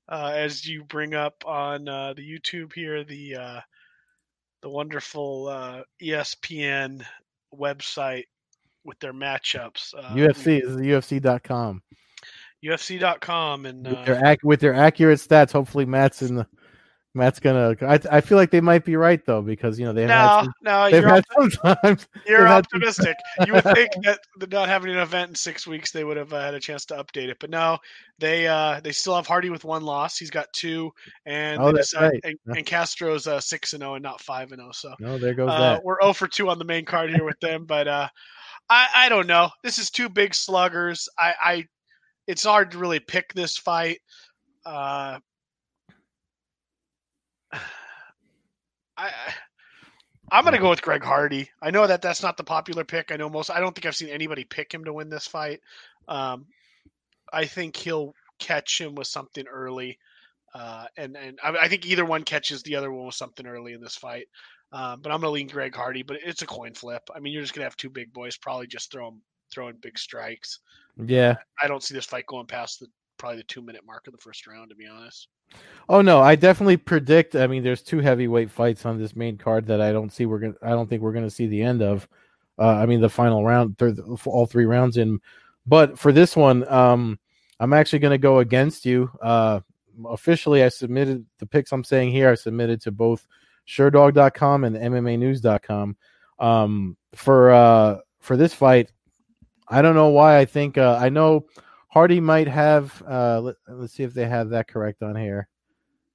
Uh, as you bring up on uh, the YouTube here, the uh, the wonderful uh, ESPN website with their matchups. Uh, UFC is UFC.com. UFC.com and with their, uh, ac- with their accurate stats. Hopefully, Matt's in the Matt's gonna. I, I feel like they might be right though because you know they've no, had some, no, they've had <laughs> you're optimistic. you would think <laughs> that not having an event in six weeks they would have uh, had a chance to update it, but no, they uh they still have Hardy with one loss. He's got two, and oh, that's right. and, and, Castro's uh, six and zero oh and not five and zero. Oh, so no, there goes uh, that. We're zero for two on the main card here with them, but uh, I I don't know. This is two big sluggers. I I it's hard to really pick this fight. Uh, I, I'm going to go with Greg Hardy. I know that that's not the popular pick. I know most. I don't think I've seen anybody pick him to win this fight. Um, I think he'll catch him with something early, uh, and and I, I, think either one catches the other one with something early in this fight. Uh, but I'm going to lean Greg Hardy. But it's a coin flip. I mean, you're just going to have two big boys probably just throw them, throwing big strikes. Yeah, I don't see this fight going past the probably the two minute mark of the first round. To be honest. Oh no, I definitely predict. I mean, there's two heavyweight fights on this main card that I don't see. We're gonna. I don't think we're gonna see the end of. Uh, I mean, the final round, third, all three rounds in. But for this one, um, I'm actually gonna go against you. Uh, officially, I submitted the picks. I'm saying here, I submitted to both SherDog.com and MMANews.com. Um, for uh, for this fight, I don't know why. I think uh, I know Hardy might have. Uh, let, us see if they have that correct on here,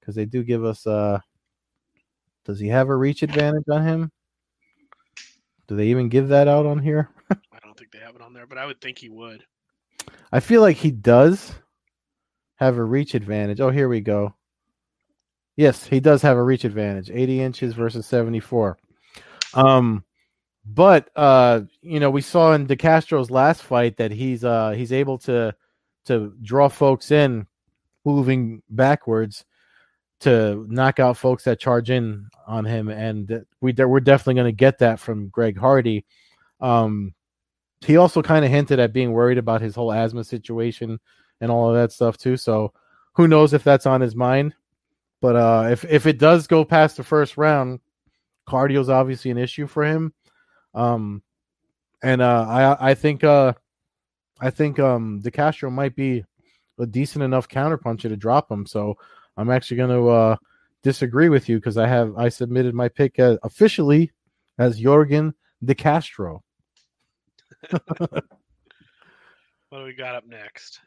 because they do give us. Uh, does he have a reach advantage on him? Do they even give that out on here? <laughs> I don't think they have it on there, but I would think he would. I feel like he does have a reach advantage. Oh, here we go. Yes, he does have a reach advantage. 80 inches versus 74. Um, but uh, you know, we saw in DeCastro's last fight that he's uh he's able to to draw folks in moving backwards to knock out folks that charge in on him and we we're definitely going to get that from Greg Hardy. Um, he also kind of hinted at being worried about his whole asthma situation and all of that stuff too. So who knows if that's on his mind. But uh, if if it does go past the first round, cardio is obviously an issue for him. Um, and uh, I I think uh, I think um DeCastro might be a decent enough counterpuncher to drop him. So I'm actually going to uh, disagree with you because I have I submitted my pick as, officially as Yorgan DeCastro. <laughs> what do we got up next?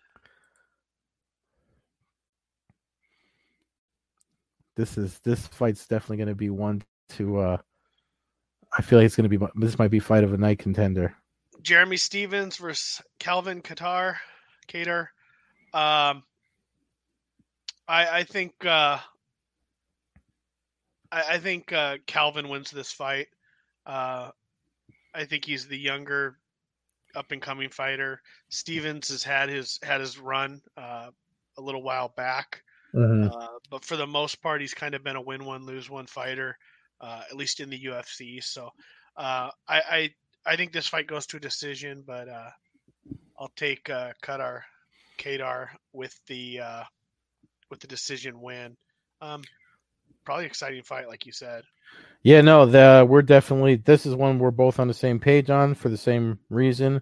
This is this fight's definitely going to be one to. uh I feel like it's going to be this might be fight of a night contender. Jeremy Stephens versus Calvin Qatar, Kattar. Um, I I think uh, I, I think uh, Calvin wins this fight. Uh, I think he's the younger, up and coming fighter. Stephens has had his had his run uh, a little while back, mm-hmm. uh, but for the most part, he's kind of been a win one lose one fighter, uh, at least in the UFC. So uh, I, I I think this fight goes to a decision, but uh, I'll take uh, Qatar Kattar with the uh, with the decision win. Um, probably exciting fight, like you said. Yeah, no, the we're definitely this is one we're both on the same page on for the same reason.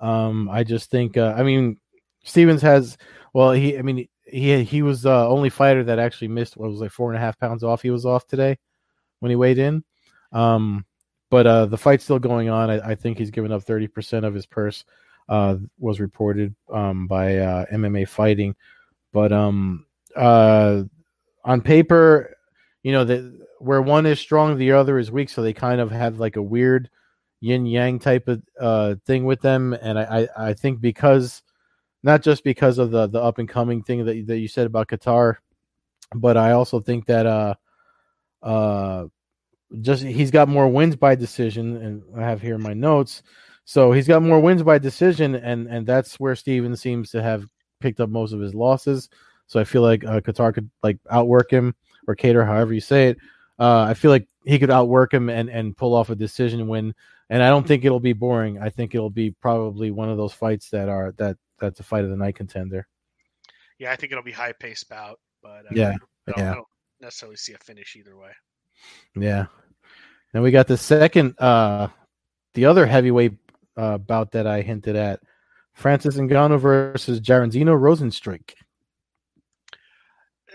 Um, I just think, uh, I mean, Stephens has, well, he, I mean, he he was the only fighter that actually missed what was like four and a half pounds off. He was off today when he weighed in. Um, but uh, the fight's still going on. I, I think he's given up thirty percent of his purse uh, was reported um, by uh, MMA Fighting. But um, uh, on paper, you know that where one is strong, the other is weak. So they kind of have like a weird yin yang type of uh, thing with them. And I, I, I think because not just because of the the up and coming thing that that you said about Qatar, but I also think that uh uh just he's got more wins by decision, and I have here my notes. So he's got more wins by decision, and and that's where Steven seems to have picked up most of his losses. So I feel like uh, Qatar could like outwork him or Kattar, however you say it. Uh, I feel like he could outwork him and and pull off a decision win. And I don't think it'll be boring. I think it'll be probably one of those fights that are that that's a fight of the night contender. Yeah, I think it'll be high paced bout, but uh, yeah, I don't, yeah. I don't necessarily see a finish either way. Yeah. Then we got the second, uh, the other heavyweight uh, bout that I hinted at Francis Ngannou versus Jairzinho Rozenstruik.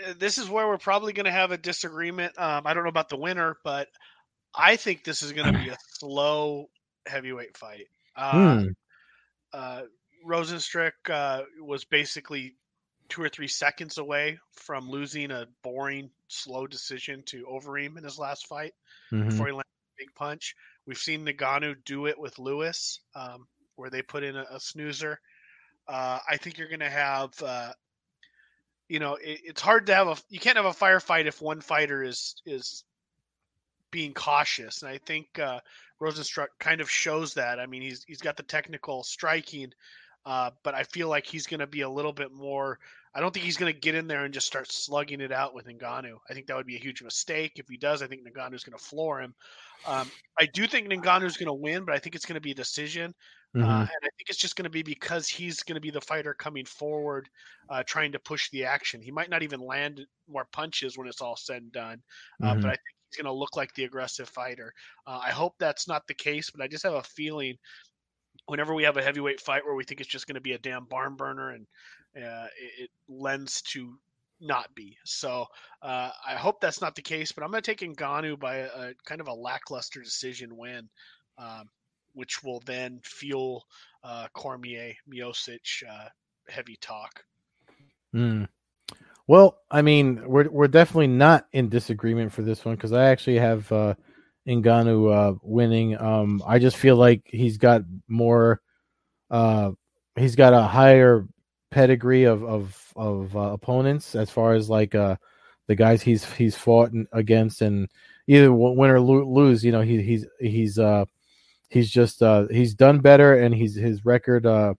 Uh, this is where we're probably going to have a disagreement. Um, I don't know about the winner, but I think this is going to be a <sighs> slow heavyweight fight. Uh, hmm. uh, Rozenstruik uh, was basically two or three seconds away from losing a boring, slow decision to Overeem in his last fight mm-hmm. before he landed big punch. We've seen Ngannou do it with Lewis, um, where they put in a, a snoozer. Uh, I think you're going to have, uh, you know, it, it's hard to have a. You can't have a firefight if one fighter is is being cautious, and I think uh, Rozenstruik kind of shows that. I mean, he's he's got the technical striking, uh, but I feel like he's going to be a little bit more. I don't think he's going to get in there and just start slugging it out with Ngannou. I think that would be a huge mistake. If he does, I think Ngannou's going to floor him. Um, I do think Ngannou's going to win, but I think it's going to be a decision. Uh, mm-hmm. Uh, and I think it's just going to be because he's going to be the fighter coming forward, uh, trying to push the action. He might not even land more punches when it's all said and done, uh, mm-hmm. but I think he's going to look like the aggressive fighter. Uh, I hope that's not the case, but I just have a feeling whenever we have a heavyweight fight where we think it's just going to be a damn barn burner and uh, it, it, lends to not be. So uh, I hope that's not the case, but I'm going to take Ngannou by a, a, kind of a lackluster decision win, um, which will then fuel uh, Cormier, Miocic uh, heavy talk. Mm. Well, I mean, we're we're definitely not in disagreement for this one because I actually have uh, Ngannou uh, winning. Um, I just feel like he's got more. Uh, he's got a higher pedigree of of of uh, opponents as far as like uh the guys he's he's fought against and either win or lose you know he he's he's uh he's just uh he's done better and he's his record uh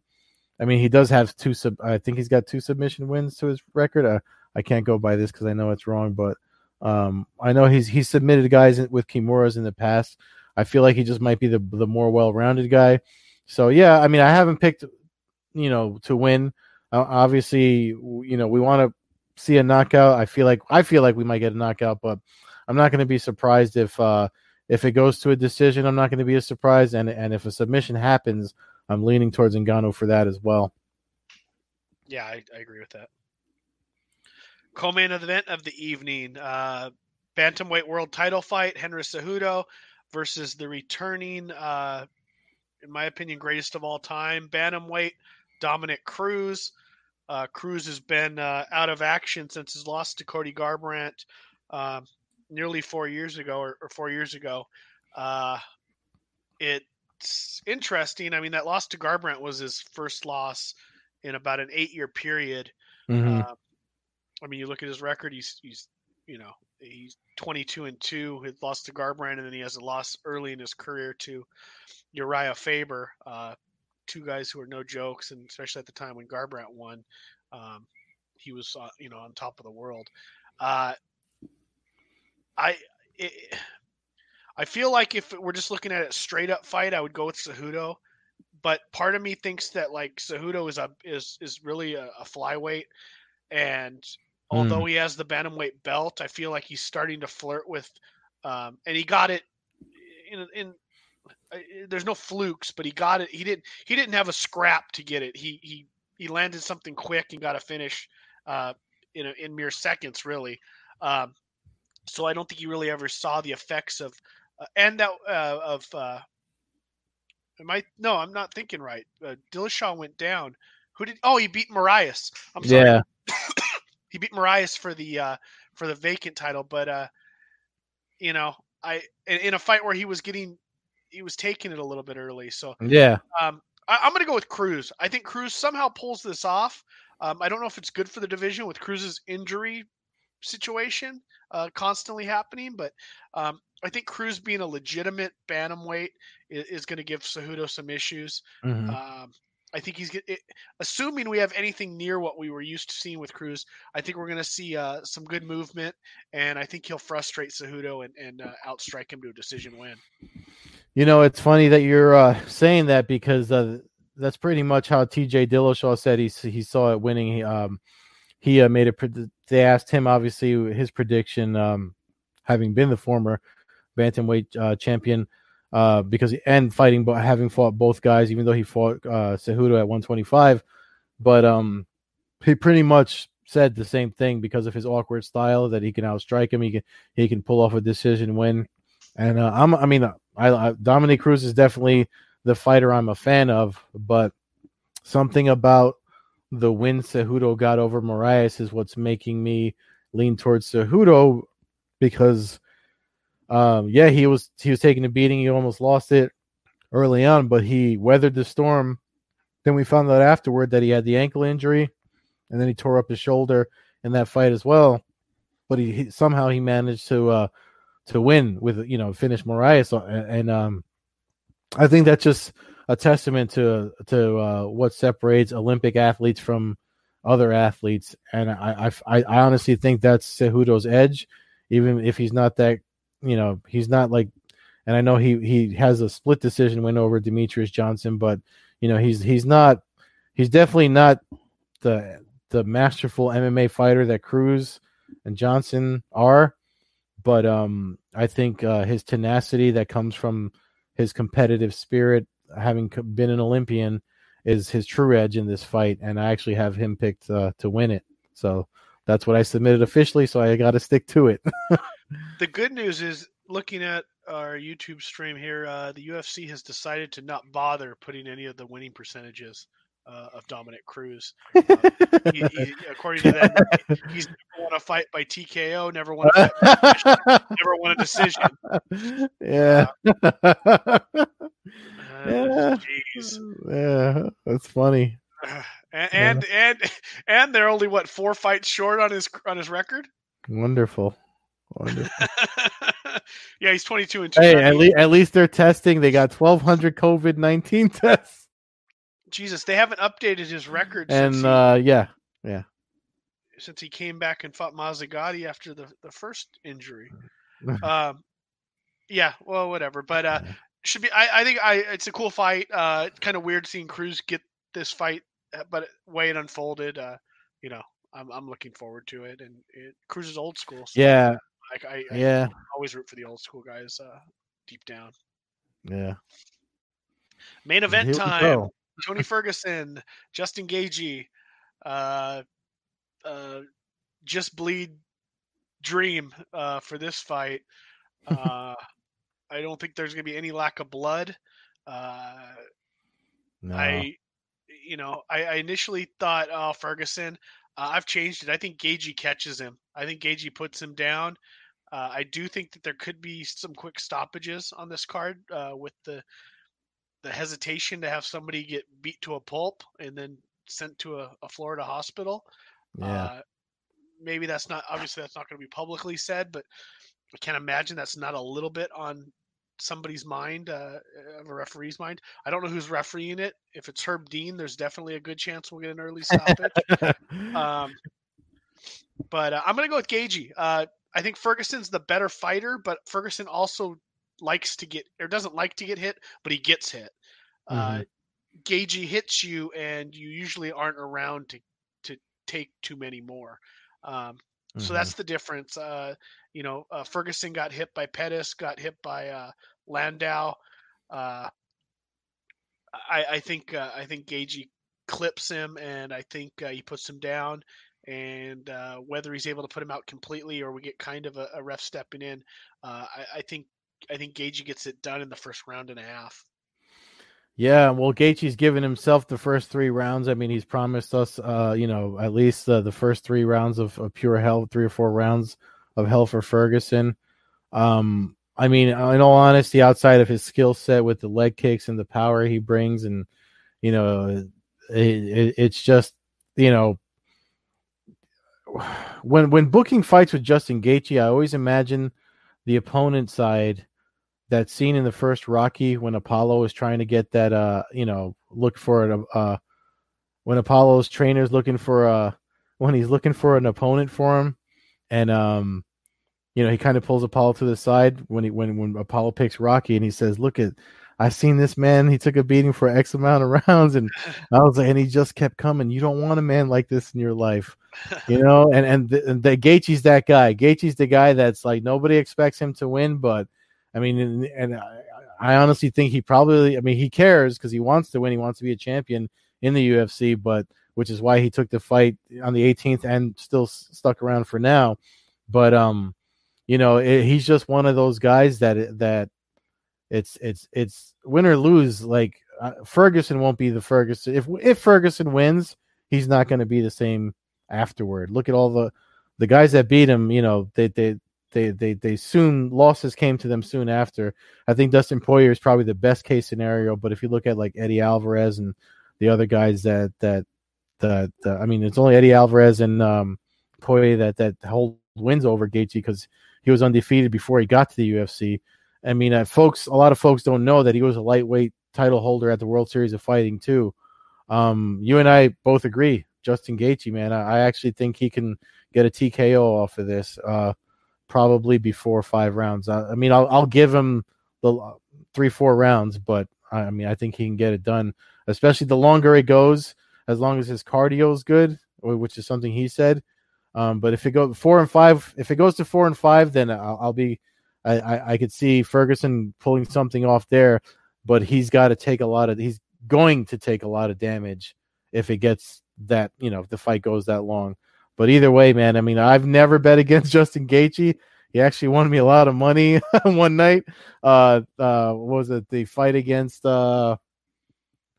I mean he does have two sub I think he's got two submission wins to his record uh, I can't go by this cuz I know it's wrong but um I know he's he's submitted guys with Kimuras in the past I feel like he just might be the the more well-rounded guy so yeah I mean I haven't picked you know to win obviously, you know, we want to see a knockout. I feel like I feel like we might get a knockout, but I'm not going to be surprised if uh, if it goes to a decision, I'm not going to be a surprise. And and if a submission happens, I'm leaning towards Ngannou for that as well. Yeah, I, I agree with that. Co-main event of the evening: uh, bantamweight world title fight: Henry Cejudo versus the returning, uh, in my opinion, greatest of all time, bantamweight Dominick Cruz. Uh, Cruz has been uh, out of action since his loss to Cody Garbrandt um, nearly four years ago, or, or four years ago. Uh, it's interesting. I mean, that loss to Garbrandt was his first loss in about an eight-year period. Mhm. I mean, you look at his record; he's he's you know he's 22 and two. He lost to Garbrandt, and then he has a loss early in his career to Uriah Faber. Uh, two guys who are no jokes, and especially at the time when Garbrandt won, um, he was uh, you know on top of the world. Uh, I it, I feel like if we're just looking at a straight up fight, I would go with Cejudo. But part of me thinks that like Cejudo is a is is really a, a flyweight, and although he has the bantamweight belt, I feel like he's starting to flirt with, um, and he got it in in. uh, There's no flukes, but he got it. He didn't. He didn't have a scrap to get it. He he he landed something quick and got a finish, uh, in a, in mere seconds, really. Um, so I don't think he really ever saw the effects of uh, and that uh, of uh, am I no I'm not thinking right. Uh, Dillashaw went down. Who did? Oh, he beat Moraes. I'm sorry. Yeah. <laughs> he beat Moraes for the uh, for the vacant title, but uh, you know I in, in a fight where he was getting he was taking it a little bit early. So Yeah. um, I, I'm going to go with Cruz. I think Cruz somehow pulls this off. Um, I don't know if it's good for the division with Cruz's injury situation uh, constantly happening, but um, I think Cruz being a legitimate bantamweight is, is going to give Cejudo some issues. Mhm. Um, I think he's get- it, assuming we have anything near what we were used to seeing with Cruz. I think we're going to see uh, some good movement, and I think he'll frustrate Cejudo and, and uh, outstrike him to a decision win. You know, it's funny that you're uh, saying that because uh, that's pretty much how T.J. Dillashaw said he he saw it winning. He, um, he uh, made a. They asked him obviously his prediction, um, having been the former bantamweight uh, champion, uh, because and fighting, but having fought both guys, even though he fought uh, Cejudo at 125, but um, he pretty much said the same thing because of his awkward style that he can outstrike him. He can he can pull off a decision win, and uh, I'm I mean I, I Dominick Cruz is definitely the fighter I'm a fan of, but something about the win Cejudo got over Moraes is what's making me lean towards Cejudo because um yeah he was he was taking a beating. He almost lost it early on but he weathered the storm. Then we found out afterward that he had the ankle injury and then he tore up his shoulder in that fight as well. But he, he somehow he managed to uh to win with you know finish Moraes and, um I think that's just a testament to to uh, what separates Olympic athletes from other athletes, and I I, I honestly think that's Cejudo's edge, even if he's not that, you know, he's not like, and I know he he has a split decision win over Demetrious Johnson, but you know he's he's not, he's definitely not the the masterful MMA fighter that Cruz and Johnson are, but um I think uh, his tenacity that comes from his competitive spirit, having been an Olympian, is his true edge in this fight, and I actually have him picked uh, to win it. So that's what I submitted officially. So I got to stick to it. <laughs> The good news is looking at our YouTube stream here, uh, the UFC has decided to not bother putting any of the winning percentages uh, of Dominick Cruz. He, he, according to them, he's never won a fight by TKO, never won a fight, never won a decision. yeah. Uh, <laughs> Yeah. Jeez. yeah, that's funny. <sighs> And, and and <laughs> and they're only what four fights short on his on his record. Wonderful. <laughs> Yeah, he's twenty two and two. hey, at least at least they're testing. They got 1,200 COVID 19 <laughs> tests, Jesus, they haven't updated his record since, and he, uh, yeah, yeah. since he came back and fought Mizugaki after the, the first injury. <laughs> um, yeah, well, whatever. But uh, should be. I, I think I it's a cool fight. Uh, it's kind of weird seeing Cruz get this fight, uh, but way it unfolded. Uh, you know, I'm I'm looking forward to it. And it, Cruz is old school. So yeah, like I, I yeah. always root for the old school guys. Uh, deep down. Yeah. Main event time. Tony Ferguson, Justin Gaethje, uh, uh, just bleed dream uh, for this fight. <laughs> Uh, I don't think there's going to be any lack of blood. Uh, No. I, you know, I, I initially thought, oh, Ferguson. Uh, I've changed it. I think Gaethje catches him. I think Gaethje puts him down. Uh, I do think that there could be some quick stoppages on this card uh, with the the hesitation to have somebody get beat to a pulp and then sent to a, a Florida hospital. yeah. Uh, maybe that's not obviously that's not going to be publicly said, but I can't imagine that's not a little bit on somebody's mind, uh, of a referee's mind. I don't know who's refereeing it. If it's Herb Dean, there's definitely a good chance we'll get an early stoppage. <laughs> um, but uh, I'm going to go with Gaethje. Uh, I think Ferguson's the better fighter, but Ferguson also likes to get or doesn't like to get hit, but he gets hit. Uh, Mhm. Gaethje hits you, and you usually aren't around to to take too many more. Um, so Mhm. that's the difference. Uh, you know, uh, Ferguson got hit by Pettis, got hit by uh, Lando. Uh, I, I think uh, I think Gaethje clips him, and I think uh, he puts him down. And uh, whether he's able to put him out completely, or we get kind of a, a ref stepping in, uh, I, I think I think Gaethje gets it done in the first round and a half. Yeah, well, Gaethje's given himself the first three rounds. I mean, he's promised us, uh, you know, at least uh, the first three rounds of, of pure hell, three or four rounds of hell for Ferguson. Um, I mean, in all honesty, outside of his skill set with the leg kicks and the power he brings, and you know, it, it, it's just, you know, when when booking fights with Justin Gaethje, I always imagine the opponent side that scene in the first Rocky when Apollo is trying to get that uh you know look for it uh when Apollo's trainer's looking for uh when he's looking for an opponent for him and um you know he kind of pulls Apollo to the side when he when when Apollo picks Rocky and he says look at I seen this man he took a beating for X amount of <laughs> rounds and I was like and he just kept coming you don't want a man like this in your life you <laughs> know and and the, and the Gaethje's that guy Gaethje's the guy that's like nobody expects him to win but I mean, and, and I, I honestly think he probably, I mean, he cares because he wants to win. He wants to be a champion in the UFC, but which is why he took the fight on the 18th and still s- stuck around for now. But, um, you know, it, he's just one of those guys that, that it's, it's, it's win or lose. Like uh, Ferguson won't be the Ferguson. If, if Ferguson wins, he's not going to be the same afterward. Look at all the, the guys that beat him, you know, they, they, they they they soon losses came to them soon after. I think Dustin Poirier is probably the best case scenario, but if you look at like Eddie Alvarez and the other guys that that that I mean, it's only Eddie Alvarez and um, Poirier that that hold wins over Gaethje because he was undefeated before he got to the UFC. I mean, uh, folks, a lot of folks don't know that he was a lightweight title holder at the World Series of Fighting too. Um, you and I both agree, Justin Gaethje, man. I, I actually think he can get a TKO off of this. Uh, probably before five rounds. I, I mean, I'll I'll give him the three four rounds, but I, I mean, I think he can get it done. Especially the longer it goes, as long as his cardio is good, which is something he said. Um, but if it goes four and five, if it goes to four and five, then I'll, I'll be. I, I I could see Ferguson pulling something off there, but he's got to take a lot of. He's going to take a lot of damage if it gets that you know if the fight goes that long. But either way, man, I mean, I've never bet against <laughs> Justin Gaethje. He actually won me a lot of money <laughs> one night. Uh, uh, what was it? The fight against uh,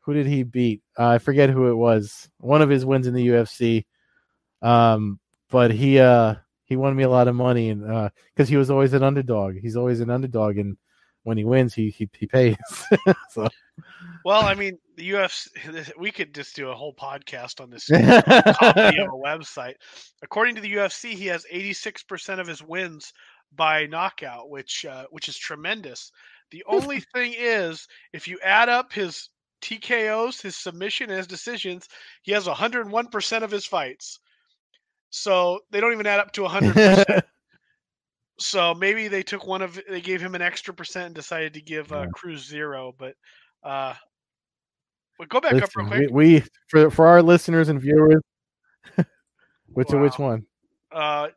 who did he beat? Uh, I forget who it was. One of his wins in the UFC. Um, but he uh he won me a lot of money, and uh, because he was always an underdog. He's always an underdog, and when he wins, he he, he pays. <laughs> so Well, I mean, the UFC. <laughs> We could just do a whole podcast on this <laughs> copy of a website. According to the UFC, he has 86% of his wins by knockout, which uh, which is tremendous. The only thing is, if you add up his TKOs, his submission, and his decisions, he has 101% of his fights. So they don't even add up to 100%. <laughs> so maybe they took one of they gave him an extra percent and decided to give uh. Cruz zero, but uh, but go back up real quick. we, we for for our listeners and viewers, <laughs> which which one? Uh,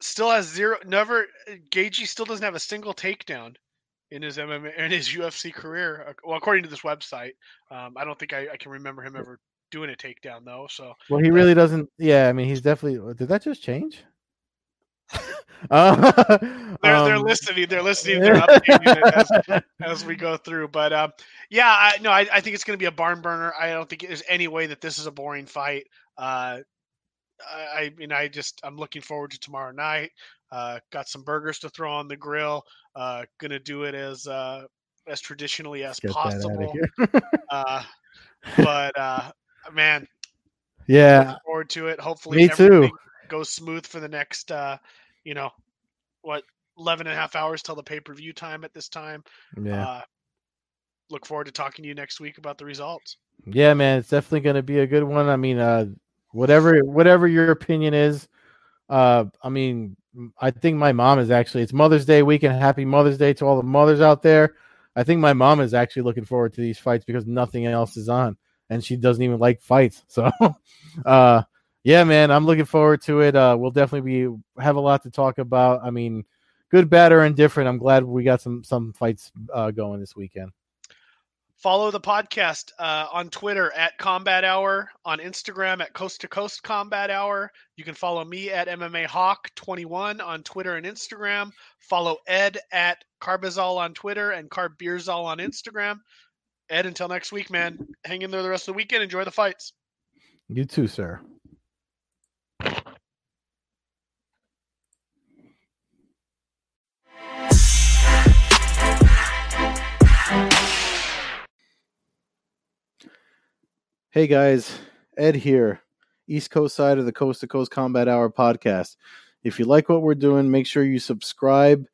still has zero. Never. Gaethje still doesn't have a single takedown in his MMA in his UFC career. Well, according to this website, um, I don't think I, I, can remember him ever doing a takedown though. So well, he really doesn't. Yeah, I mean, he's definitely. Did that just change? uh, <laughs> <laughs> they're, they're um, listening. They're listening. They're <laughs> updating as, as, we go through. But um, yeah, I, no, I, I think it's going to be a barn burner. I don't think there's any way that this is a boring fight. Uh, I, I mean, I just I'm looking forward to tomorrow night. Uh, got some burgers to throw on the grill. Uh, gonna do it as uh, as traditionally as possible. uh, but uh, man, yeah, forward to it. Hopefully, me too. Goes smooth for the next, uh, you know, what 11 and a half hours till the pay per view time at this time. Yeah. Uh, look forward to talking to you next week about the results. Yeah, man, it's definitely going to be a good one. I mean, uh, whatever whatever your opinion is, uh, I mean, I think my mom is actually. It's Mother's Day weekend. Happy Mother's Day to all the mothers out there. I think my mom is actually looking forward to these fights because nothing else is on, and she doesn't even like fights. <laughs> So, uh, yeah, man, I'm looking forward to it. Uh, we'll definitely be have a lot to talk about. I mean, good, bad, or indifferent. I'm glad we got some some fights uh, going this weekend. Follow the podcast uh, on Twitter at Combat Hour, on Instagram at Coast to Coast Combat Hour. You can follow me at MMA Hawk 21 on Twitter and Instagram. Follow Ed at Carbazol on Twitter and Carb Beerzol on Instagram. Ed, until next week, man. Hang in there the rest of the weekend. Enjoy the fights. You too, sir. Hey guys, Ed here, East Coast side of the Coast to Coast Combat Hour podcast. If you like what we're doing, make sure you subscribe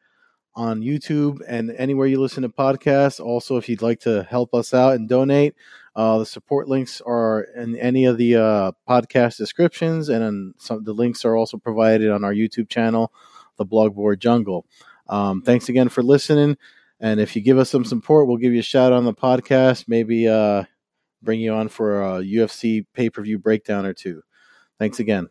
on YouTube and anywhere you listen to podcasts. Also, if you'd like to help us out and donate, uh, the support links are in any of the uh, podcast descriptions, and some the links are also provided on our YouTube channel, the Blogboard Jungle. Um, thanks again for listening. And if you give us some support, we'll give you a shout on the podcast. Maybe uh, bring you on for a UFC pay per view breakdown or two. Thanks again.